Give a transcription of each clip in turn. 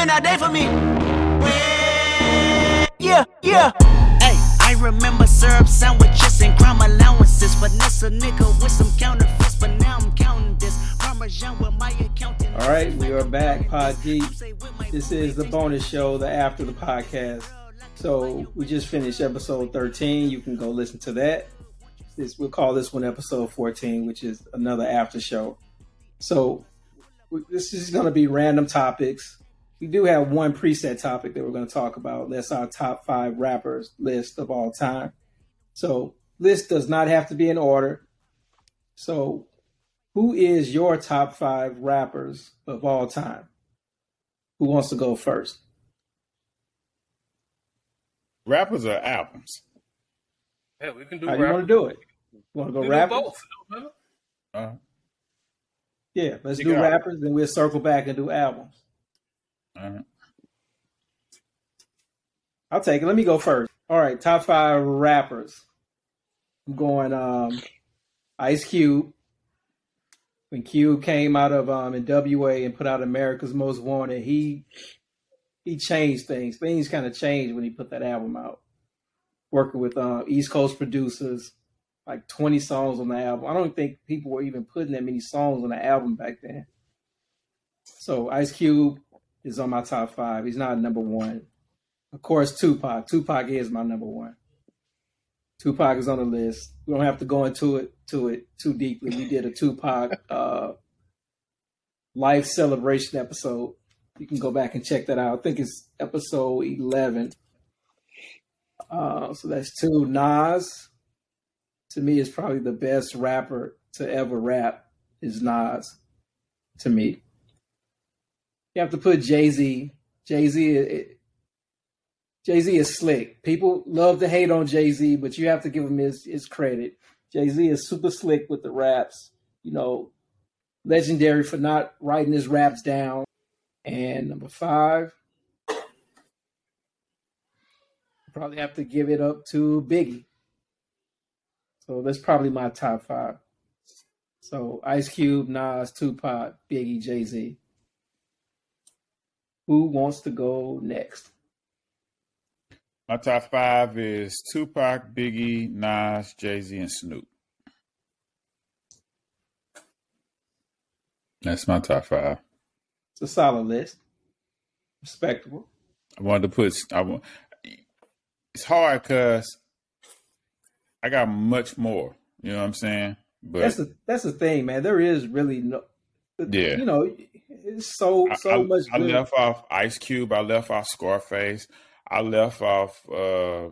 been a day for me. Yeah, yeah. Hey, I remember syrup sandwiches and crime allowances. Finesse a nigga with some counterfeits, but now I'm counting this. Parmesan with my accountant. All right, we are back, Pod Geek. This is the bonus show, the after the podcast. So we just finished episode 13. You can go listen to that. This, we'll call this one episode 14, which is another after show. So this is going to be random topics. We do have one preset topic that we're going to talk about. That's our top five rappers list of all time. So list does not have to be in order. So who is your top five rappers of all time? Who wants to go first? Rappers or albums? Yeah, we can do How you want to do it? You want to go We can do rappers? both. It don't matter. Uh, Yeah, let's Pick do it rappers, then we'll circle back and do albums. I'll take it. Let me go first. All right, top five rappers. I'm going um, Ice Cube. When Cube came out of um, NWA and put out America's Most Wanted, he he changed things. Things kind of changed when he put that album out. Working with uh, East Coast producers, like 20 songs on the album. I don't think people were even putting that many songs on the album back then. So Ice Cube is on my top five. He's not number one. Of course, Tupac. Tupac is my number one. Tupac is on the list. We don't have to go into it to it too deeply. We did a Tupac uh, life celebration episode. You can go back and check that out. I think it's episode eleven. Uh, so that's two. Nas, to me, is probably the best rapper to ever rap. Is Nas, to me. You have to put Jay Z. Jay Z. Jay Z is slick. People love to hate on Jay Z, but you have to give him his, his credit. Jay Z is super slick with the raps. You know, legendary for not writing his raps down. And number five, probably have to give it up to Biggie. So that's probably my top five. So Ice Cube, Nas, Tupac, Biggie, Jay Z. Who wants to go next? my top five is Tupac, Biggie, Nas, Jay Z, and Snoop. That's my top five. It's a solid list. Respectable. I wanted to put. I want. It's hard because I got much more. You know what I'm saying? But That's the that's the thing, man. There is really no Yeah. You know, it's so so I, much I good. left off Ice Cube. I left off Scarface. I left off uh,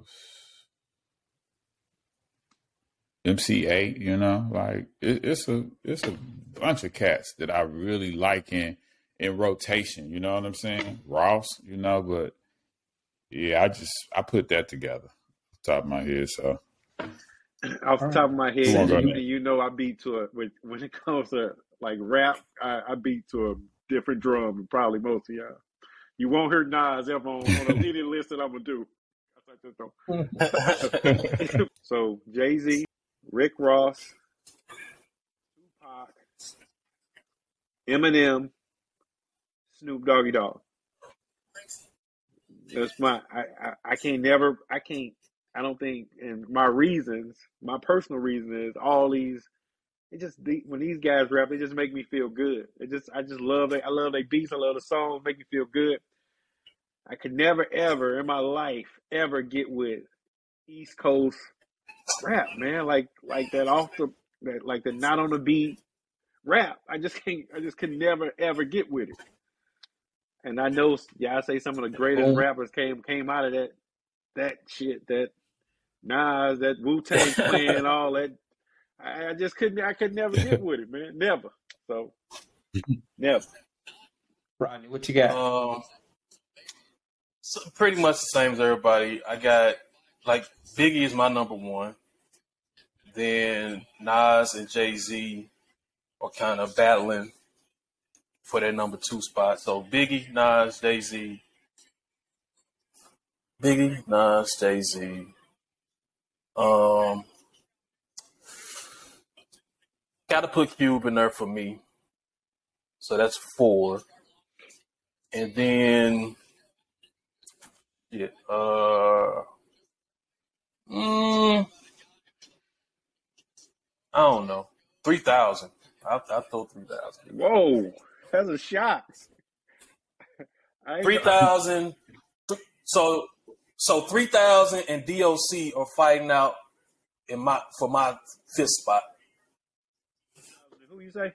MC Eiht. You know, like it, it's a it's a bunch of cats that I really like in in rotation. You know what I'm saying? Ross. You know, but yeah, I just I put that together, top of my head. So Off the top of my head, you, you know I beat to it when when it comes to like rap, I, I beat to a different drum than probably most of y'all. You won't hear Nas ever on, on any list that I'm gonna do. I just don't. so Jay Z, Rick Ross, Tupac, Eminem, Snoop Doggy Dogg. That's my I, I I can't never I can't I don't think and my reasons my personal reason is all these it just the- when these guys rap it just make me feel good. It just I just love it. I love their beats. I love the songs. Make me feel good. I could never ever in my life ever get with East Coast rap, man. Like like that off the that like the not on the beat rap. I just can't. I just could never ever get with it. And I know, yeah, I say some of the greatest rappers came came out of that that shit. That Nas, that Wu Tang Clan, all that. I, I just couldn't. I could never get with it, man. Never. So never. Rodney, what you got? Um, so pretty much the same as everybody. I got like Biggie is my number one. Then Nas and Jay Z are kind of battling for that number two spot. So Biggie, Nas, Jay Z. Biggie, Nas, Jay Z. Um, got to put Cube in there for me. So that's four. and then yeah, uh, mm, I don't know, three thousand. I I throw three thousand. Whoa, that's a shot. Three thousand. So so three thousand and DOC are fighting out in my for my fifth spot. Who you say?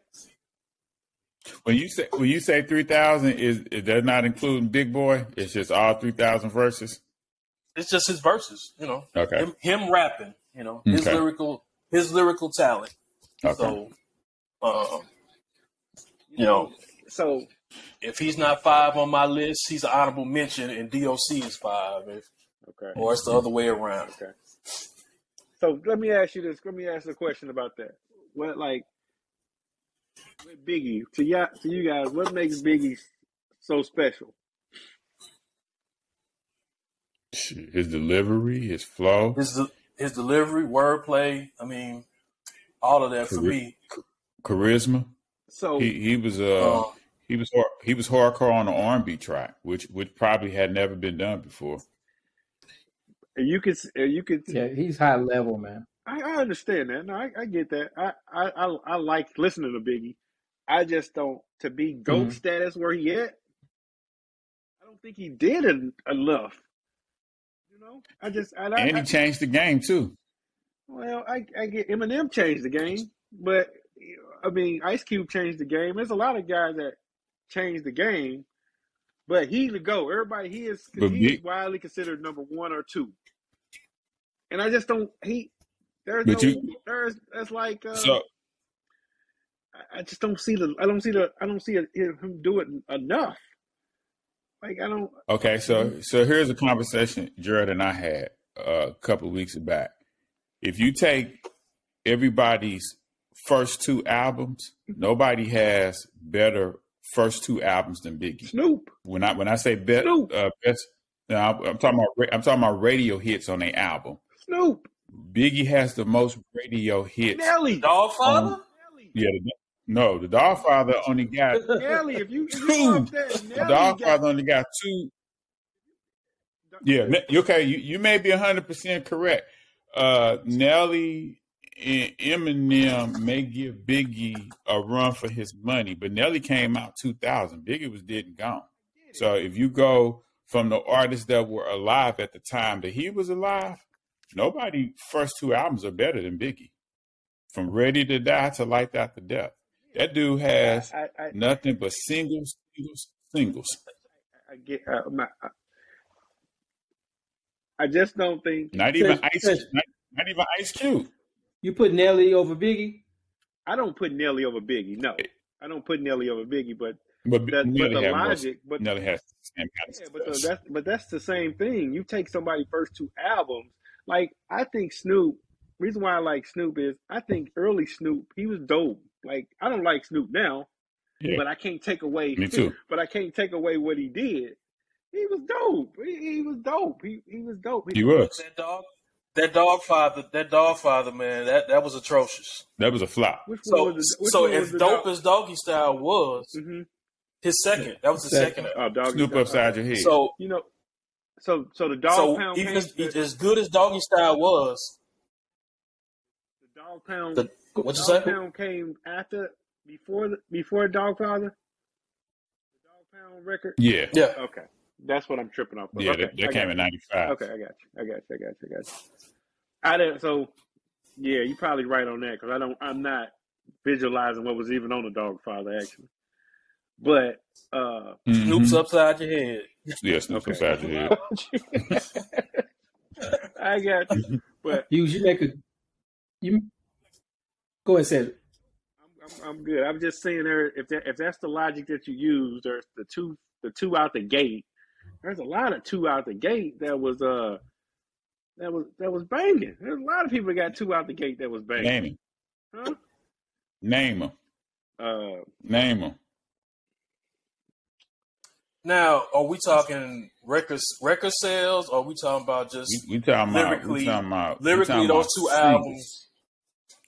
When you say when you say three thousand, is it does not include Big Boi? It's just all three thousand verses. It's just his verses, you know. Okay. Him, him rapping, you know, his Okay. lyrical his lyrical talent. Okay. So, um, you know, So if he's not five on my list, he's an honorable mention, and DOC is five, if, okay. or it's the other way around. Okay. So let me ask you this. Let me ask a question about that. What like with Biggie to y'all, to you guys? What makes Biggie so special? His delivery, his flow, His his delivery, wordplay, I mean, all of that for me. charisma. So He he was uh Uh, he was hard, he was hardcore on the R and B track, which which probably had never been done before. you could you could. Yeah, he's high level, man. I, I understand that. No, I, I get that. I, I I I like listening to Biggie. I just don't to be GOAT Mhm. status where he at. I don't think he did en- enough. You know, I just I, I, And I he changed the game too. Well, I, I get Eminem changed the game, but I mean, Ice Cube changed the game. There's a lot of guys that changed the game, but he the go. Everybody he is But he is widely considered number one or two. And I just don't he there's But no you- there's that's like uh, So I- I just don't see the I don't see the I don't see it, him do it enough. Like I don't okay, so so here's a conversation Jared and I had uh, a couple of weeks back. If you take everybody's first two albums, nobody has better first two albums than Biggie. Snoop When I when I say Snoop. uh, best, no, I'm I'm talking about I'm talking about radio hits on their album. Snoop Biggie has the most radio hits. Nelly Dogfather? Nelly Yeah, the, no, the Dogfather only got Nelly if you if you Two. that the Nelly got only got two. Yeah, okay, you, you may be hundred percent correct. Uh, Nelly and Eminem may give Biggie a run for his money, but Nelly came out two thousand. Biggie was dead and gone. So if you go from the artists that were alive at the time that he was alive, nobody first two albums are better than Biggie. From Ready to Die to Life After Death. That dude has I, I, nothing but singles, singles, singles. I get. Uh, I'm I, I just don't think. Not even Ice, not, not even Ice Cube. You put Nelly over Biggie. I don't put Nelly over Biggie. No, I don't put Nelly over Biggie. But But that, but the had more- logic. But Nelly has the same kind of yeah, but the, that's but that's the same thing. You take somebody's first two albums. Like I think Snoop. Reason why I like Snoop is I think early Snoop he was dope. Like I don't like Snoop now, Yeah. but I can't take away. Me too. But I can't take away what he did. He was dope. He, he was dope. He he was dope. He was. That dog, that dog father, that dog father, man, that that was atrocious. That was a flop. Which So, was the, which so one was if dope dog? as doggy style was hmm his second, that was the Second. second. Oh, Snoop upside your head. So, You know, so so the dog so pound even came. as, The, as good as doggy style was, the dog pound. the what you dog say? pound came after before the before Dog Father. The dog pound record. yeah. Yeah, Okay, that's what I'm tripping off. Of. Yeah, okay, that, that came got in '95. Okay, I got you. I got you. I got you. I got you. I didn't. So, yeah, you're probably right on that because I don't. I'm not visualizing what was even on the Dog Father actually. But uh Mhm. Snoop's upside your head. Yeah, Snoop's okay. upside your head. I got you. But You you make a you go ahead, Cedric. I'm, I'm, I'm good. I'm just saying there if that if that's the logic that you use, there's the two the two out the gate. There's a lot of two out the gate that was uh that was that was banging. There's a lot of people that got two out the gate that was banging. Name him. Huh? Name him. Uh Name him. Now, are we talking record record sales, or are we talking about just We, we talking about. lyrically? We talking about. lyrically, talking those about two singles. albums.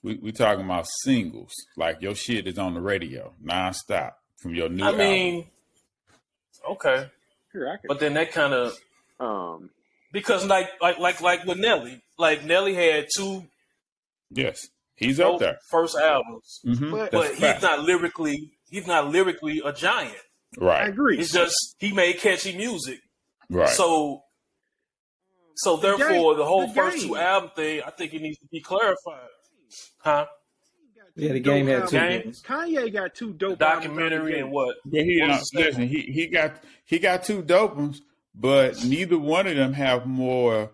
We we talking about singles. Like your shit is on the radio nonstop from your new I album. mean, Okay, Here, I but then that kind of um, because like like like like with Nelly, like Nelly had two Yes, he's up there. first albums, hmm But- but he's not lyrically he's not lyrically a giant. I agree. It's just he made catchy music. right. So so The game- therefore the whole the first game. two album thing, I think it needs to be clarified. Huh? Yeah, the game had two Game? games. Kanye got two dope albums the documentary and what? But he What was the second listen. He he got he got two dope ones, but neither one of them have more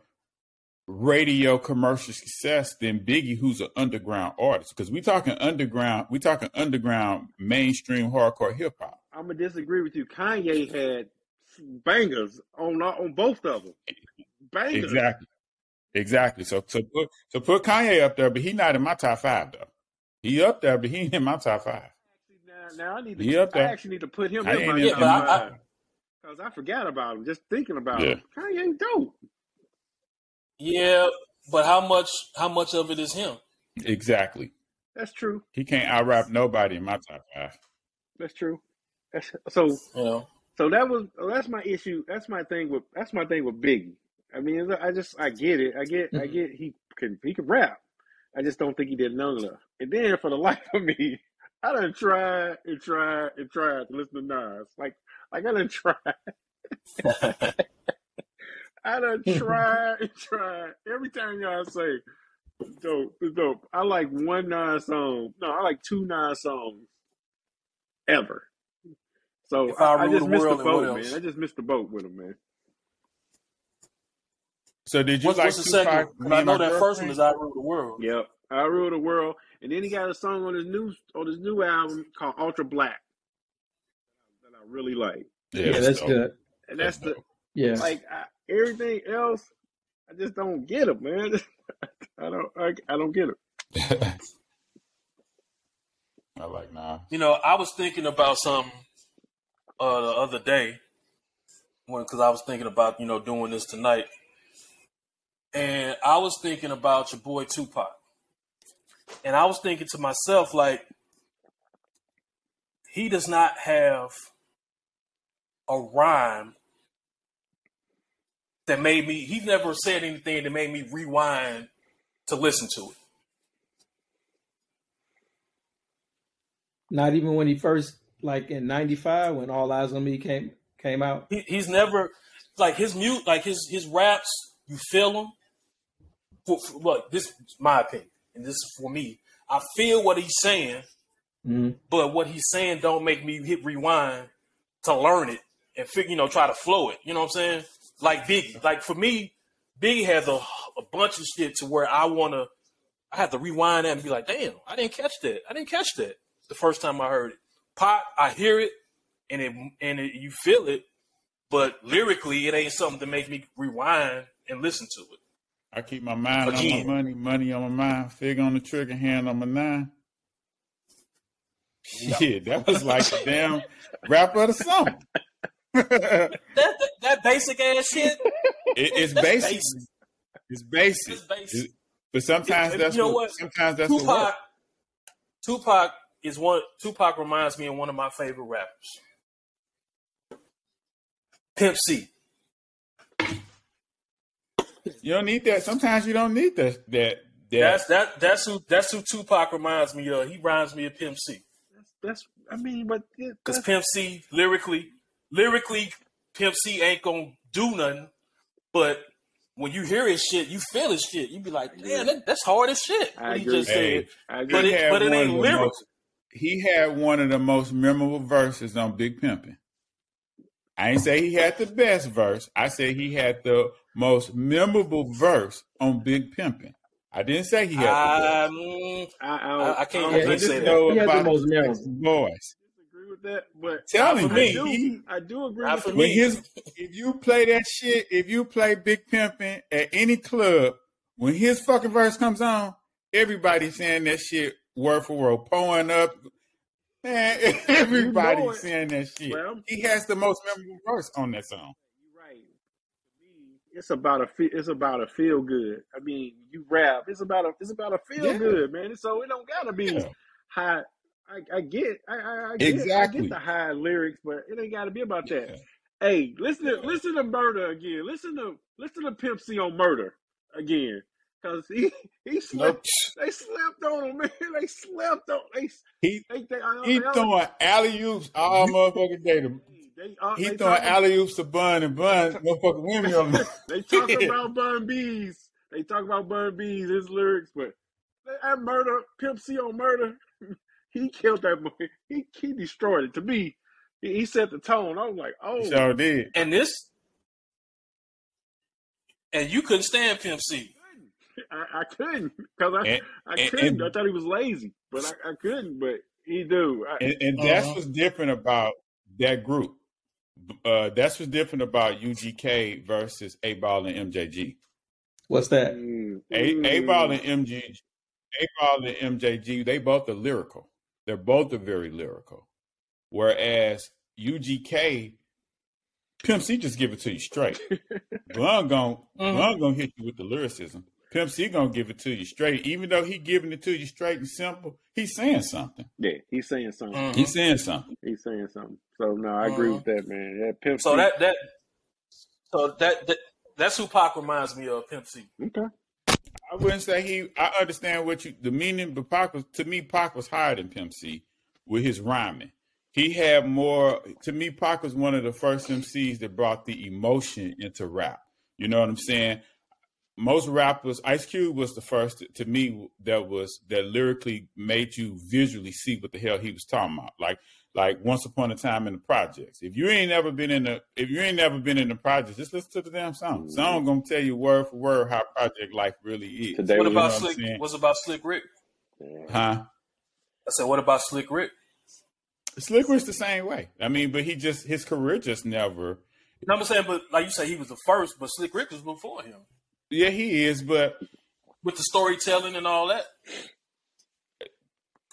radio commercial success than Biggie, who's an underground artist. Because we talking underground, we talking underground mainstream hardcore hip hop. I'm gonna disagree with you. Kanye had bangers on uh, on both of them. Bangers. Exactly, exactly. So so put so put Kanye up there, but he not in my top five though. He up there, but he ain't in my top five. Now, now I need to. He up I there. actually need to put him I in my top Yeah, but I- five because I forgot about him. Just thinking about Yeah. him. Kanye dope. Yeah, but how much how much of it is him? Exactly. That's true. He can't out rap nobody in my top five. That's true. That's, so You know. so that was oh, that's my issue. That's my thing with that's my thing with Biggie. I mean, I just I get it. I get I mm-hmm. get he can he can rap. I just don't think he did none enough. And then for the life of me, I done tried and tried and tried to listen to Nas. Like like I done tried. I done tried and tried. Every time y'all say dope, it's dope. I like one Nas song. No, I like two Nas songs ever. So If I I, I Rule just the missed World the boat, man. I just missed the boat with him, man. So did you What's, like what's the second? Me I know that first one is I Rule the World. Yep. I rule the world. And then he got a song on his new on his new album called Ultra Black that I really like. Yeah, it's that's dope. good. And that's, That's the dope. Yeah. like I, everything else. I just don't get it, man. I don't. I, I don't get it. I like Nas. You know, I was thinking about something uh, the other day when because I was thinking about you know doing this tonight, and I was thinking about your boy Tupac, and I was thinking to myself like he does not have a rhyme that made me. He never said anything that made me rewind to listen to it. Not even when he first, like in '95, when All Eyes on Me came came out. he, he's never like his mute like his his raps you feel them for, for, look this is my opinion and this is for me. I feel what he's saying Mhm. but what he's saying don't make me hit rewind to learn it and figure you know try to flow it. You know what i'm saying? Like biggie. Like for me biggie has a, a bunch of shit to where i want to i have to rewind that and be like damn i didn't catch that. I didn't catch that the first time i heard it pop i hear it and it and it, you feel it, but lyrically it ain't something to make me rewind and listen to it. I keep my mind Again. on my money, money on my mind, figure on the trigger, hand on my nine. Shit, that was like the damn rap of the song. That that, that basic ass shit. it's basic. basic. It's basic. It's basic. It- but sometimes It- that's you know what, what? sometimes that's what Tupac. Tupac is one. Tupac reminds me of one of my favorite rappers, Pimp C. You don't need that. Sometimes you don't need that. That that. That's that. That's who. That's who Tupac reminds me of. He reminds me of Pimp C. That's, that's I mean, but Because that's, Pimp C lyrically, lyrically, Pimp C ain't gonna do nothing. But when you hear his shit, you feel his shit. You be like, damn, that, that's hard as shit. I What he agree. just Hey, said. I agree. But it- but it ain't of the lyrical. Most- he had one of the most memorable verses on Big Pimpin'. I ain't say he had the best verse. I say he had the most memorable verse on Big Pimpin'. I didn't say he had the best. Um, I, I, I- I can't- I, I don't can't dis- say that. know He had the about most memorable. voice. disagree with that, but Tell me, me. I do. he, I do agree with when me. his if you play that shit, if you play Big Pimpin' at any club, when his fucking verse comes on, everybody's saying that shit word for word, pulling up. Man, everybody's it. saying that shit. Well- he has the most memorable verse on that song. You're right. It's about a it's about a feel good. I mean, you rap. It's about a it's about a feel Yeah. good, man. So it don't gotta be Yeah. high. I, I get I, I, I get I Exactly. get the high lyrics, but it ain't gotta be about that. Hey, listen to listen to murder again. Listen to listen to Pimp C on murder again. Cause he he Nope. slept they slept on him, man. They slept on they He they they, I- he they, all- throwing alley oops all motherfucking day. To, they, uh, he they throwing alley oops to Bun and Bun motherfucking women on him. they talk about Bun B's. They talk about Bun B's his lyrics, but that murder, Pimp C on murder, he killed that boy. He he destroyed it. To me, he, he set the tone. I was like, oh, He sure did. And this, and you couldn't stand Pimp C. I, I couldn't because I And, I couldn't. and- I thought he was lazy, but I, I couldn't. But he do. I, and, and that's Uh-huh. what's different about that group. Uh, that's what's different about UGK versus 8Ball and MJG. What's that? Mm, A 8Ball and MG, A Ball and MJG, they both are lyrical. They're both are very lyrical. Whereas UGK, Pimp C just give it to you straight. Bun gon' Mhm. Bun gonna hit you with the lyricism. Pimp C gonna give it to you straight. Even though he giving it to you straight and simple, he's saying something. Yeah, he's saying something. Mhm. He's saying something. He's saying something. So no, I agree Mhm. with that, man. That Pimp So C- that that so that, that that's who Pac reminds me of, Pimp C. okay. I wouldn't say he. I understand what you the meaning, but Pac was to me. Pac was higher than Pimp C with his rhyming. He had more. To me, Pac was one of the first MCs that brought the emotion into rap. You know what I'm saying? Most rappers, Ice Cube was the first to me that was that lyrically made you visually see what the hell he was talking about. Like like Once Upon a Time in the Projects. If you ain't never been in the if you ain't never been in the projects, just listen to the damn song. Mm-hmm. Song gonna tell you word for word how project life really is. Today What was- You know about what Slick? saying? What's about Slick Rick? Huh? I said, what about Slick Rick? Slick was the same way. I mean, but he just his career just never. You know what I'm saying? But like you say, he was the first, but Slick Rick was before him Yeah, he is, but with the storytelling and all that.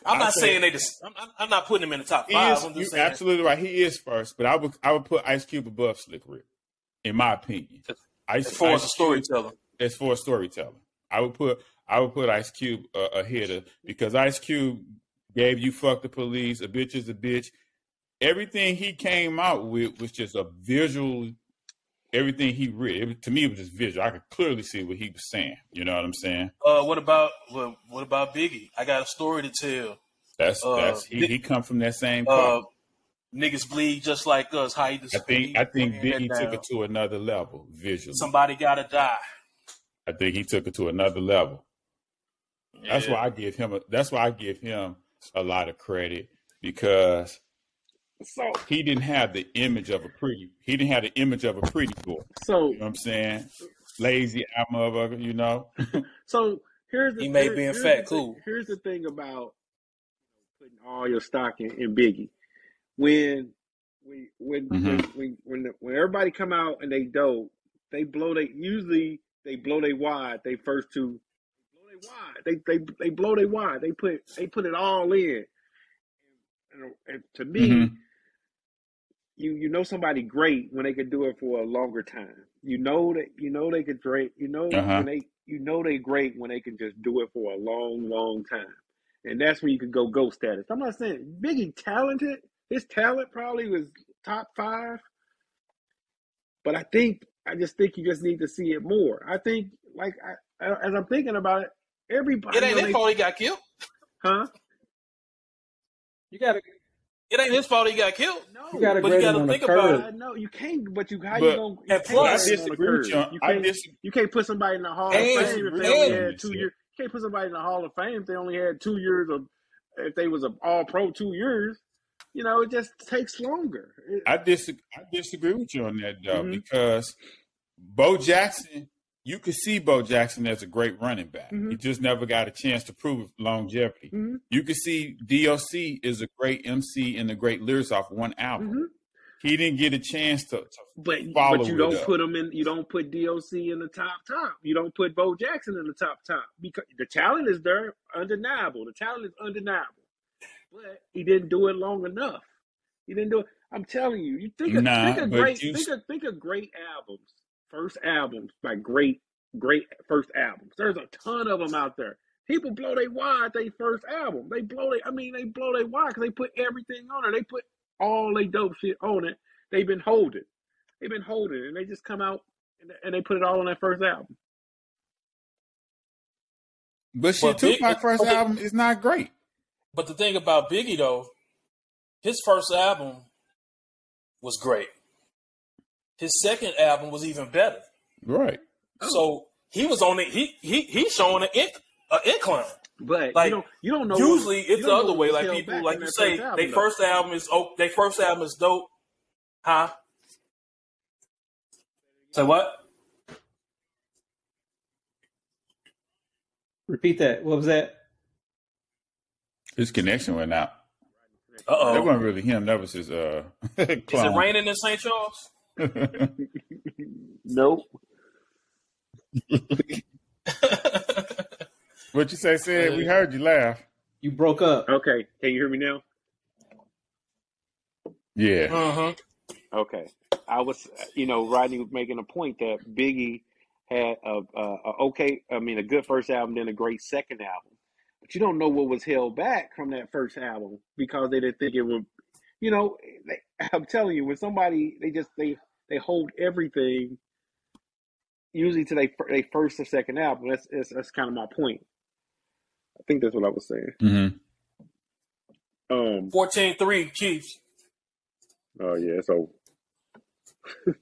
I'm I not say- saying they. Just, I'm, I'm- not putting him in the top five. is. I'm You're saying. absolutely right. He is first, but I would I would put Ice Cube above Slick Rick, in my opinion. Ice, As far as Ice Cube- storytelling, as for storytelling. I would put I would put Ice Cube uh, ahead of because Ice Cube gave you fuck the police, a bitch is a bitch. Everything he came out with was just a visual. Everything he read it, to me it was just visual. I could clearly see what he was saying. You know what I'm saying? uh, what about what, what about Biggie? I got a story to tell. That's Uh, that's he, he come from that same. Uh, niggas bleed just like us. How you I think I think Biggie took it to another level visually. Somebody gotta die. I think he took it to another level. That's Yeah. why I give him. A, that's why I give him a lot of credit because So he didn't have the image of a pretty. He didn't have the image of a pretty boy. so You know what I'm saying? Lazy out motherfucker. You know. so here's the He made here- being here's fat the thing- cool. Here's the thing about putting all your stock in, in Biggie. When we when when Mhm. when when, the, when everybody come out and they dope, they blow they usually they blow they wide. They first two blow they wide. They they they blow they wide. They put they put it all in. And, and to me, Mhm. You you know somebody great when they can do it for a longer time. You know that you know they could great. You know Uh-huh. when they you know they great when they can just do it for a long, long time. And that's when you could go ghost status. I'm not saying Biggie talented. His talent probably was top five. But I think I just think you just need to see it more. I think like I, I- as I'm thinking about it, everybody It ain't on his they- fault he got killed. huh? You gotta It ain't his fault he got killed. No, you gotta But you gotta him on the think about it. No, you can't, but you how But- you gonna you and can't plus- put I them on the disagree with you. You can't disagree. you can't put somebody in the Hall And- of Fame if they only had two years. You can't put somebody in the Hall of Fame if they only had two years of if they was an All Pro two years. You know, it just takes longer. It- I disagree. I disagree with you on that though Mhm. because Bo Jackson. You could see Bo Jackson as a great running back. Mhm. He just never got a chance to prove longevity. Mhm. You can see DOC is a great MC and a great lyrics off one album. Mhm. He didn't get a chance to, to But follow but you don't up. put them in. You don't put DOC in the top top. You don't put Bo Jackson in the top top because the talent is there, undeniable. The talent is undeniable, but he didn't do it long enough. He didn't do it. I'm telling you. You think of, Nah, think of great you- think of think of great albums. First albums by great great first albums. There's a ton of them out there. People blow they wide they first album. They blow they I mean they blow they wide because they put everything on it. They put all they dope shit on it. They've been holding. they've been holding, and they just come out and, and they put it all on that first album. But shit, But Big- Tupac first but album is not great. But the thing about Biggie though, his first album was great. His second album was even better. Right. So he was on it. He he he's showing an inc, a incline. But Like, you don't you don't know. Usually what- it's the other way. Like people, like on you say, first album, they first album is oh, they first album is dope, huh? Say what? Repeat that. What was that? His His connection went out. Uh That oh. wasn't really him. That was his uh Is it raining in St. Charles? Nope. what you say, said? We heard you laugh. You broke up. Okay, can you hear me now? Yeah. mm-hmm. Okay, I was, you know, Rodney was making a point that Biggie had a, a, a okay, I mean, a good first album, then a great second album, but you don't know what was held back from that first album because they didn't think it would, you know. They, I'm telling you, when somebody they just they they hold everything usually to they they first or second album. That's that's, that's kind of my point. I think that's what I was saying. Mm-hmm. Um. 14-3 Chiefs. Oh yeah. So It's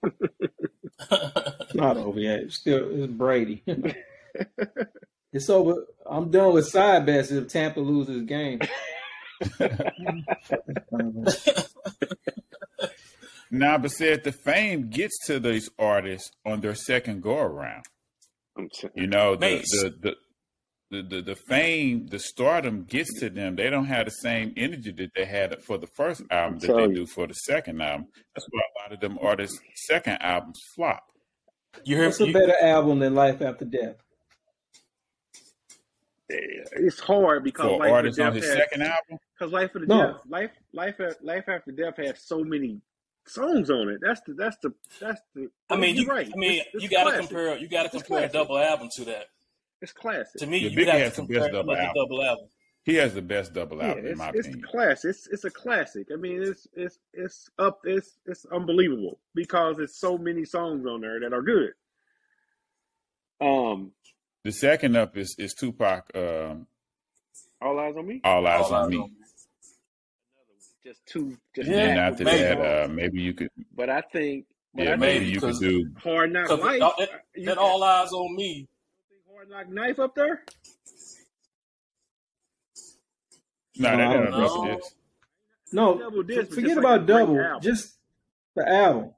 not over yet. It's still it's Brady. it's over. I'm done with side bets if Tampa loses game. Now, but said the fame gets to these artists on their second go around. You know, the the, the the the the fame, the stardom gets to them. They don't have the same energy that they had for the first album that they do for the second album. That's why a lot of them artists' second albums flop. You hear What's a you, better album than Life After Death? it's hard because For Life artists After on his Death second album, Because Life After the No. Death, Life, Life, Life After Death has so many songs on it. That's the, that's the, that's the. I mean, you're you, right. I mean, It's- it's you got to classic. compare. You got to It's compare a double album to that. It's classic. To me, Yeah, you Biggie have has to the best compare double a album. double album. he has the best double Yeah, album in it's, my it's opinion. classic. It's it's a classic. I mean, it's it's it's up. It's it's unbelievable because it's so many songs on there that are good. Um, The second up is is Tupac. Um, all eyes on me. All eyes All on Eyes me. on Me. Just two. Just And Yeah, then that after maybe. that, uh, maybe you could, but I think, but yeah, I maybe think you could 'cause- do. Hard Knock Cause Life. uh, that, you that got- all eyes on me. Hard Knock Life up there. No, No, that I don't doesn't know. exist. No, Double disc, forget like about double. album. Just the album.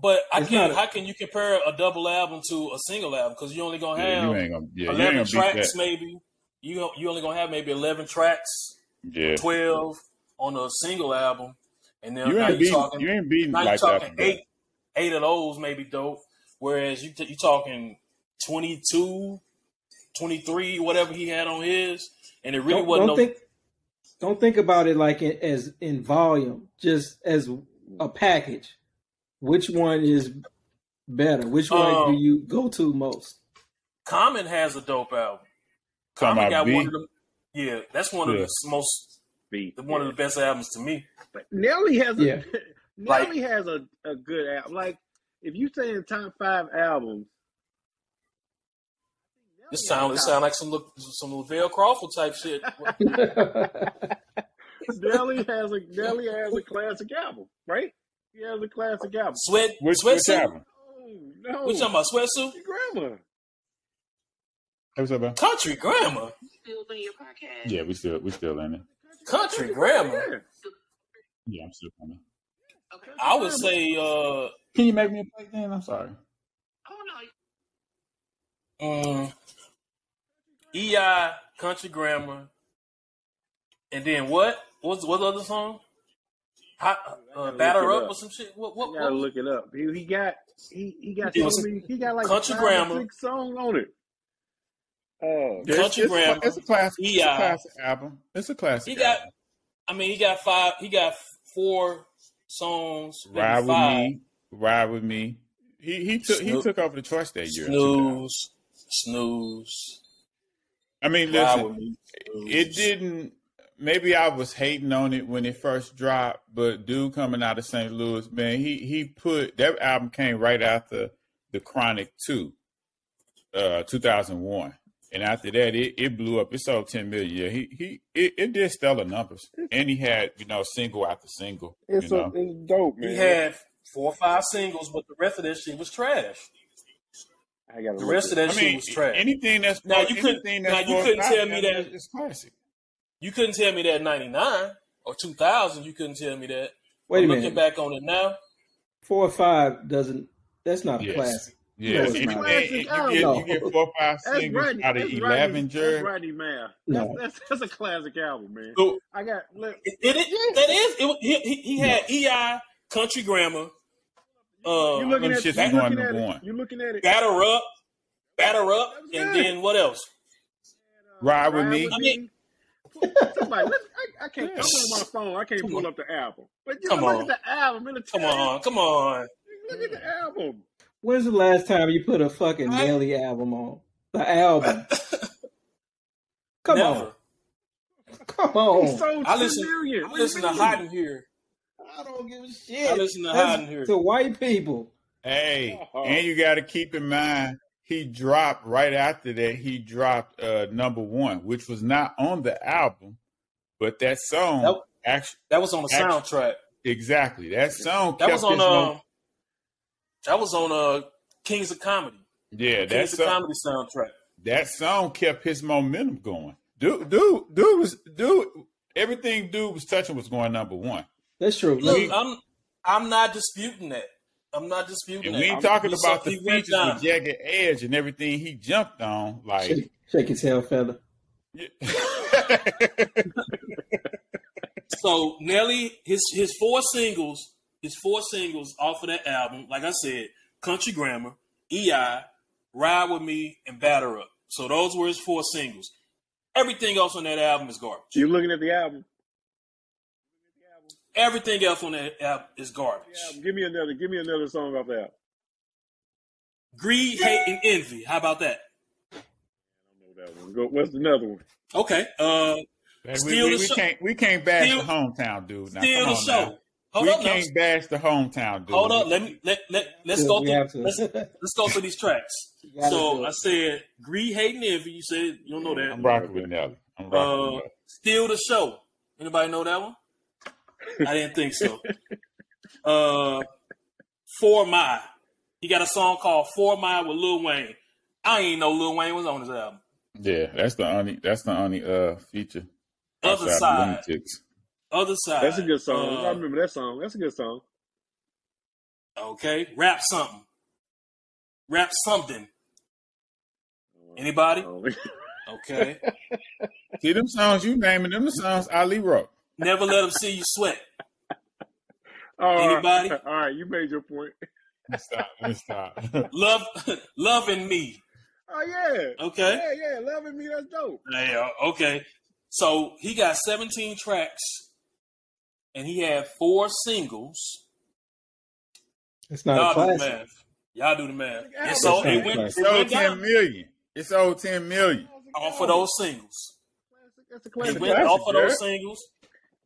But I It's can't. a- how can you compare a double album to a single album? Because you're only gonna Yeah, have you ain't gonna. Yeah, you ain't eleven gonna tracks, maybe. You you only gonna have maybe eleven tracks, Yeah, twelve on a single album, and then you now ain't you're beating. talking. You ain't beating now you're like that. talking eight. Eight of those maybe dope. Whereas you t- you talking 22, 23, whatever he had on his, and it really Don't, wasn't don't no. think. Don't think about it like in, as in volume. Just as a package. Which one is better? Which one Um, do you go to most? Common has a dope album. Common got B? one of them. Yeah, that's one of the most Beat. one of the best albums to me. But Nelly has a Yeah. Nelly has a, a good album. Like if you say in top five albums, This sound it sound like some look some Lavell Crawford type shit. Nelly has a Nelly has a classic album, right? He has a classic album. Sweat Which, which sweatsuit. album? Oh, no, no. What you talking about? Sweatsuit? Grandma. What's up, man? Country grammar. Still doing your podcast? Yeah, we still we still in it. Country grammar. Yeah. Yeah, I'm still coming. Okay. I would say uh Can you make me a plate then? I'm sorry. Oh no, um, EI Country Grammar. And then what? What's what other song? Hot, uh, batter up up. or some shit. What what, I gotta what? look it up. He, he got he, he got It so was many. He got like Country five Grammar. or six songs on it. Oh, Country it's, Grammar, It's a, classic. It's a classic album. It's a classic. He got album. I mean he got five he got four songs, maybe Ride with five. me. Ride with me. He he took he took over the choice that year. Snooze. Snooze. I mean, listen, me. it didn't maybe I was hating on it when it first dropped, but dude coming out of St. Louis, man, he he put that album came right after the Chronic Two, uh, two thousand one, and after that it, it blew up. It sold ten million. Yeah, he he it, it did stellar numbers, and he had you know single after single. It's, you a, it's dope, man. He had four or five singles, but the rest of that shit was trash. I gotta The rest of that I shit mean, was trash. anything that's Now, you couldn't- anything now, you couldn't tell me that- it's classic. You couldn't tell me that '99 or 2000. You couldn't tell me that. Wait a But minute. Looking back on it now, Four or five doesn't. That's not a Yes. classic. Yeah, No, it's and- not. and- you, get, No. you get four or five That's singles Rodney. out of That's eleven, Rodney, that's Jared. Rodney Mayer. No. That's, that's that's a classic album, man. so I got look, it, it, it- that is. It, he, he, he had EI, Country Grammar, uh, you looking at shits you is looking going at number it. one. You looking at it. Batter Up, Batter Up, and good. then what else? Ride with me. I mean- somebody, let's, I, I can't. I'm on my phone. I can't Come pull on. up the album. But you Come know, look on. at the album. Come on, come on. Look at the album. When's the last time you put a fucking I- Nelly album on? The album. Come Never. on. Come He on. sold I two listen. million. I What do you listen to mean? Hot in Here. I don't give a shit. I listen to That's Hot in Here. To white people. Hey, Oh. and you got to keep in mind he dropped right after that. He dropped uh, number one, which was not on the album, but that song That- actually That was on the Act- soundtrack. exactly that song. That kept was on his mo- uh, that was on uh Kings of Comedy. yeah, that Kings of Comedy soundtrack. that song kept his momentum going. Dude, dude, dude was dude. Everything dude was touching was going number one. That's true. Look, We- I'm I'm not disputing that. I'm not disputing And that. we ain't I'm- talking about saw- the he went features down. with Jagged Edge and everything he jumped on. Like, shake, shake his tail feather. So Nelly, his his four singles, his four singles off of that album, like I said, Country Grammar, EI, Ride with Me, and Batter Up. So those were his four singles. Everything else on that album is garbage. You're looking at the album? Everything else on that album is garbage. The album. Give me another. Give me another song off that. Greed, hate, and envy. How about that? I don't know that one. Go. What's another one? Okay. Uh, Man, we, Steal we, the we show. can't we can't bash Steal- the hometown dude. Now, steal the show. now. Hold we up, can't bash the hometown dude. Hold up. Let me let let let's Yeah, go we through to. let's, let's go through these tracks. So. I said greed, hate, and envy. You said you don't know that. I'm rocking with Nelly. I'm rocking Uh, with Nelly. Steal the show. Anybody know that one? I didn't think so. Uh, For My. He got a song called For My with Lil Wayne. I ain't know Lil Wayne was on his album. Yeah, that's the only that's the only uh feature. Other outside of side. Lunatics. Other side. That's a good song. I Uh, remember that song. That's a good song. okay. Rap something. Rap something. Anybody? Oh, Okay. See them songs you naming them the songs Ali wrote. Never let them see you sweat. All right. Anybody? All right, you made your point. Stop. Stop. Love, loving me. Oh yeah. Okay. Yeah, yeah. Loving me, that's dope. Yeah, okay. So he got 17 tracks and he had four singles. It's not a Y'all do the classic. math. Y'all do the math. Yeah, And so it went, a it It's over went ten down million. It's over ten million. off of those singles. That's a It classic. went album. off of those singles.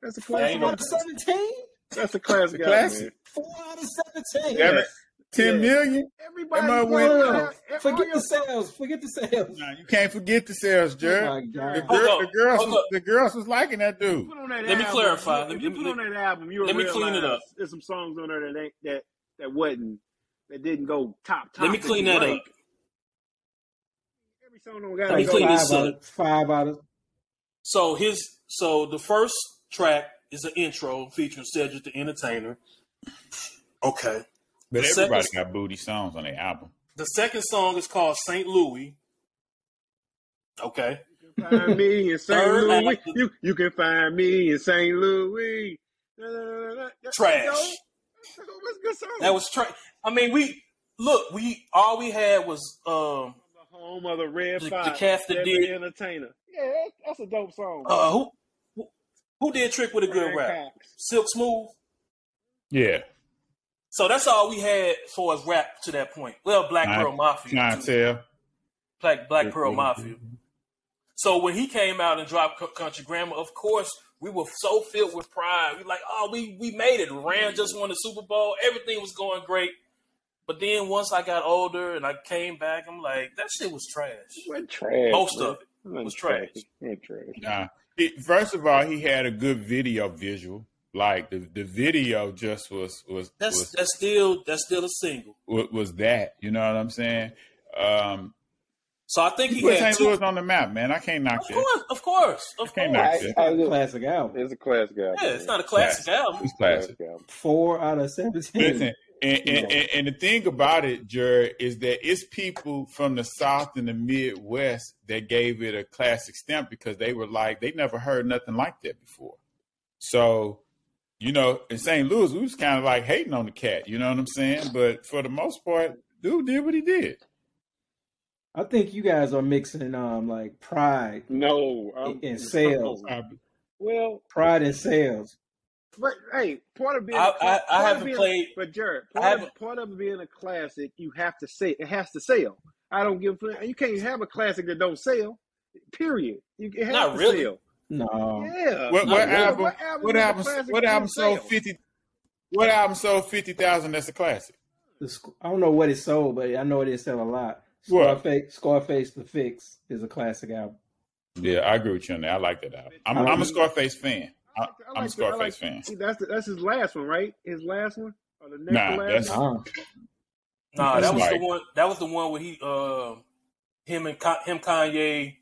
That's a classic. no- out of seventeen. That's a classic. It's a album, classic. Four out of seventeen. Damn it. Ten Yeah. million? Everybody. That mother went- no, all no. your- Forget the your- sales. Forget the sales. Nah, you can't forget the sales, Oh Jared. my The, girl, the up, girls, was, the girls was liking that dude. Put on that Let me album, clarify. If Let me- you let put me- on that album, you'll let me clean it up. There's some songs on there that ain't that that wasn't that didn't go top top. Let me clean that up. Every song don't gotta me go. clean five this out up. of five out of So his so the first track is an intro featuring Cedric the Entertainer. Okay. But The everybody second- got booty songs on their album. The second song is called St. Louis. Okay. You can Find me in St. Louis. album. You you can find me in St. Louis. Trash. dope. That's dope. That's a good song. That was tra- I mean, we look. We all we had was um the home of the Red The- the Fox. cast that Cedric did- Entertainer. Yeah, that's, that's a dope song. uh who who, who did Trick with a good Brian rap? Cox. Silk Smooth. Yeah. So that's all we had for us rap to that point. Well, Black Pearl Mafia. too. Clientele. Black Black Pearl Mafia. So when he came out and dropped C- Country Grammar, of course we were so filled with pride. We like, oh, we we made it. Ram just won the Super Bowl. Everything was going great. But then once I got older and I came back, I'm like, that shit was trash. What trash? Most man. of it. What was trash. What trash? Nah. It, first of all, he had a good video visual. Like the, the video just was was That's was, that's still that's still a single. was was that. You know what I'm saying? Um, So I think he he put had St. two. Louis on the map, man. I can't knock it, Of that. course, of course, of can't course. knock I, I, Classic album. it's a classic album. Yeah, it's not a classic album. It's classic. album. Four out of seventeen. Listen, and, and, and, and the thing about it, Jared, is that it's people from the South and the Midwest that gave it a classic stamp because they were like, they never heard nothing like that before. So, you know, in St. Louis, we was kind of like hating on the cat, you know what I'm saying? But for the most part, dude did what he did. I think you guys are mixing um like pride No, um, and sales. Well, Pride and sales. but hey, part of being I- a cla- I- I haven't being a- played- but Jared, part of, haven't- part of being a classic, you have to say it has to sell. I don't give a you can't have a classic that don't sell. Period. You it has Not to really. sell. No. Yeah. What, Not what really. album? What album What is album? What that album don't sold sell? fifty? What album sold fifty thousand? That's a classic. The, I don't know what it sold, but I know it didn't sell a lot. What? Scarface, Scarface The Fix is a classic album. Yeah, I agree with you on that. I like that album. I'm, I'm a Scarface fan. I I, like, I I'm a like the- Scarface like- fan. That's the, that's his last one, right? His last one or the next Nah, to last that's- one? Nah. Nah, that was like- the one. That was the one where he, uh, him and him Kanye.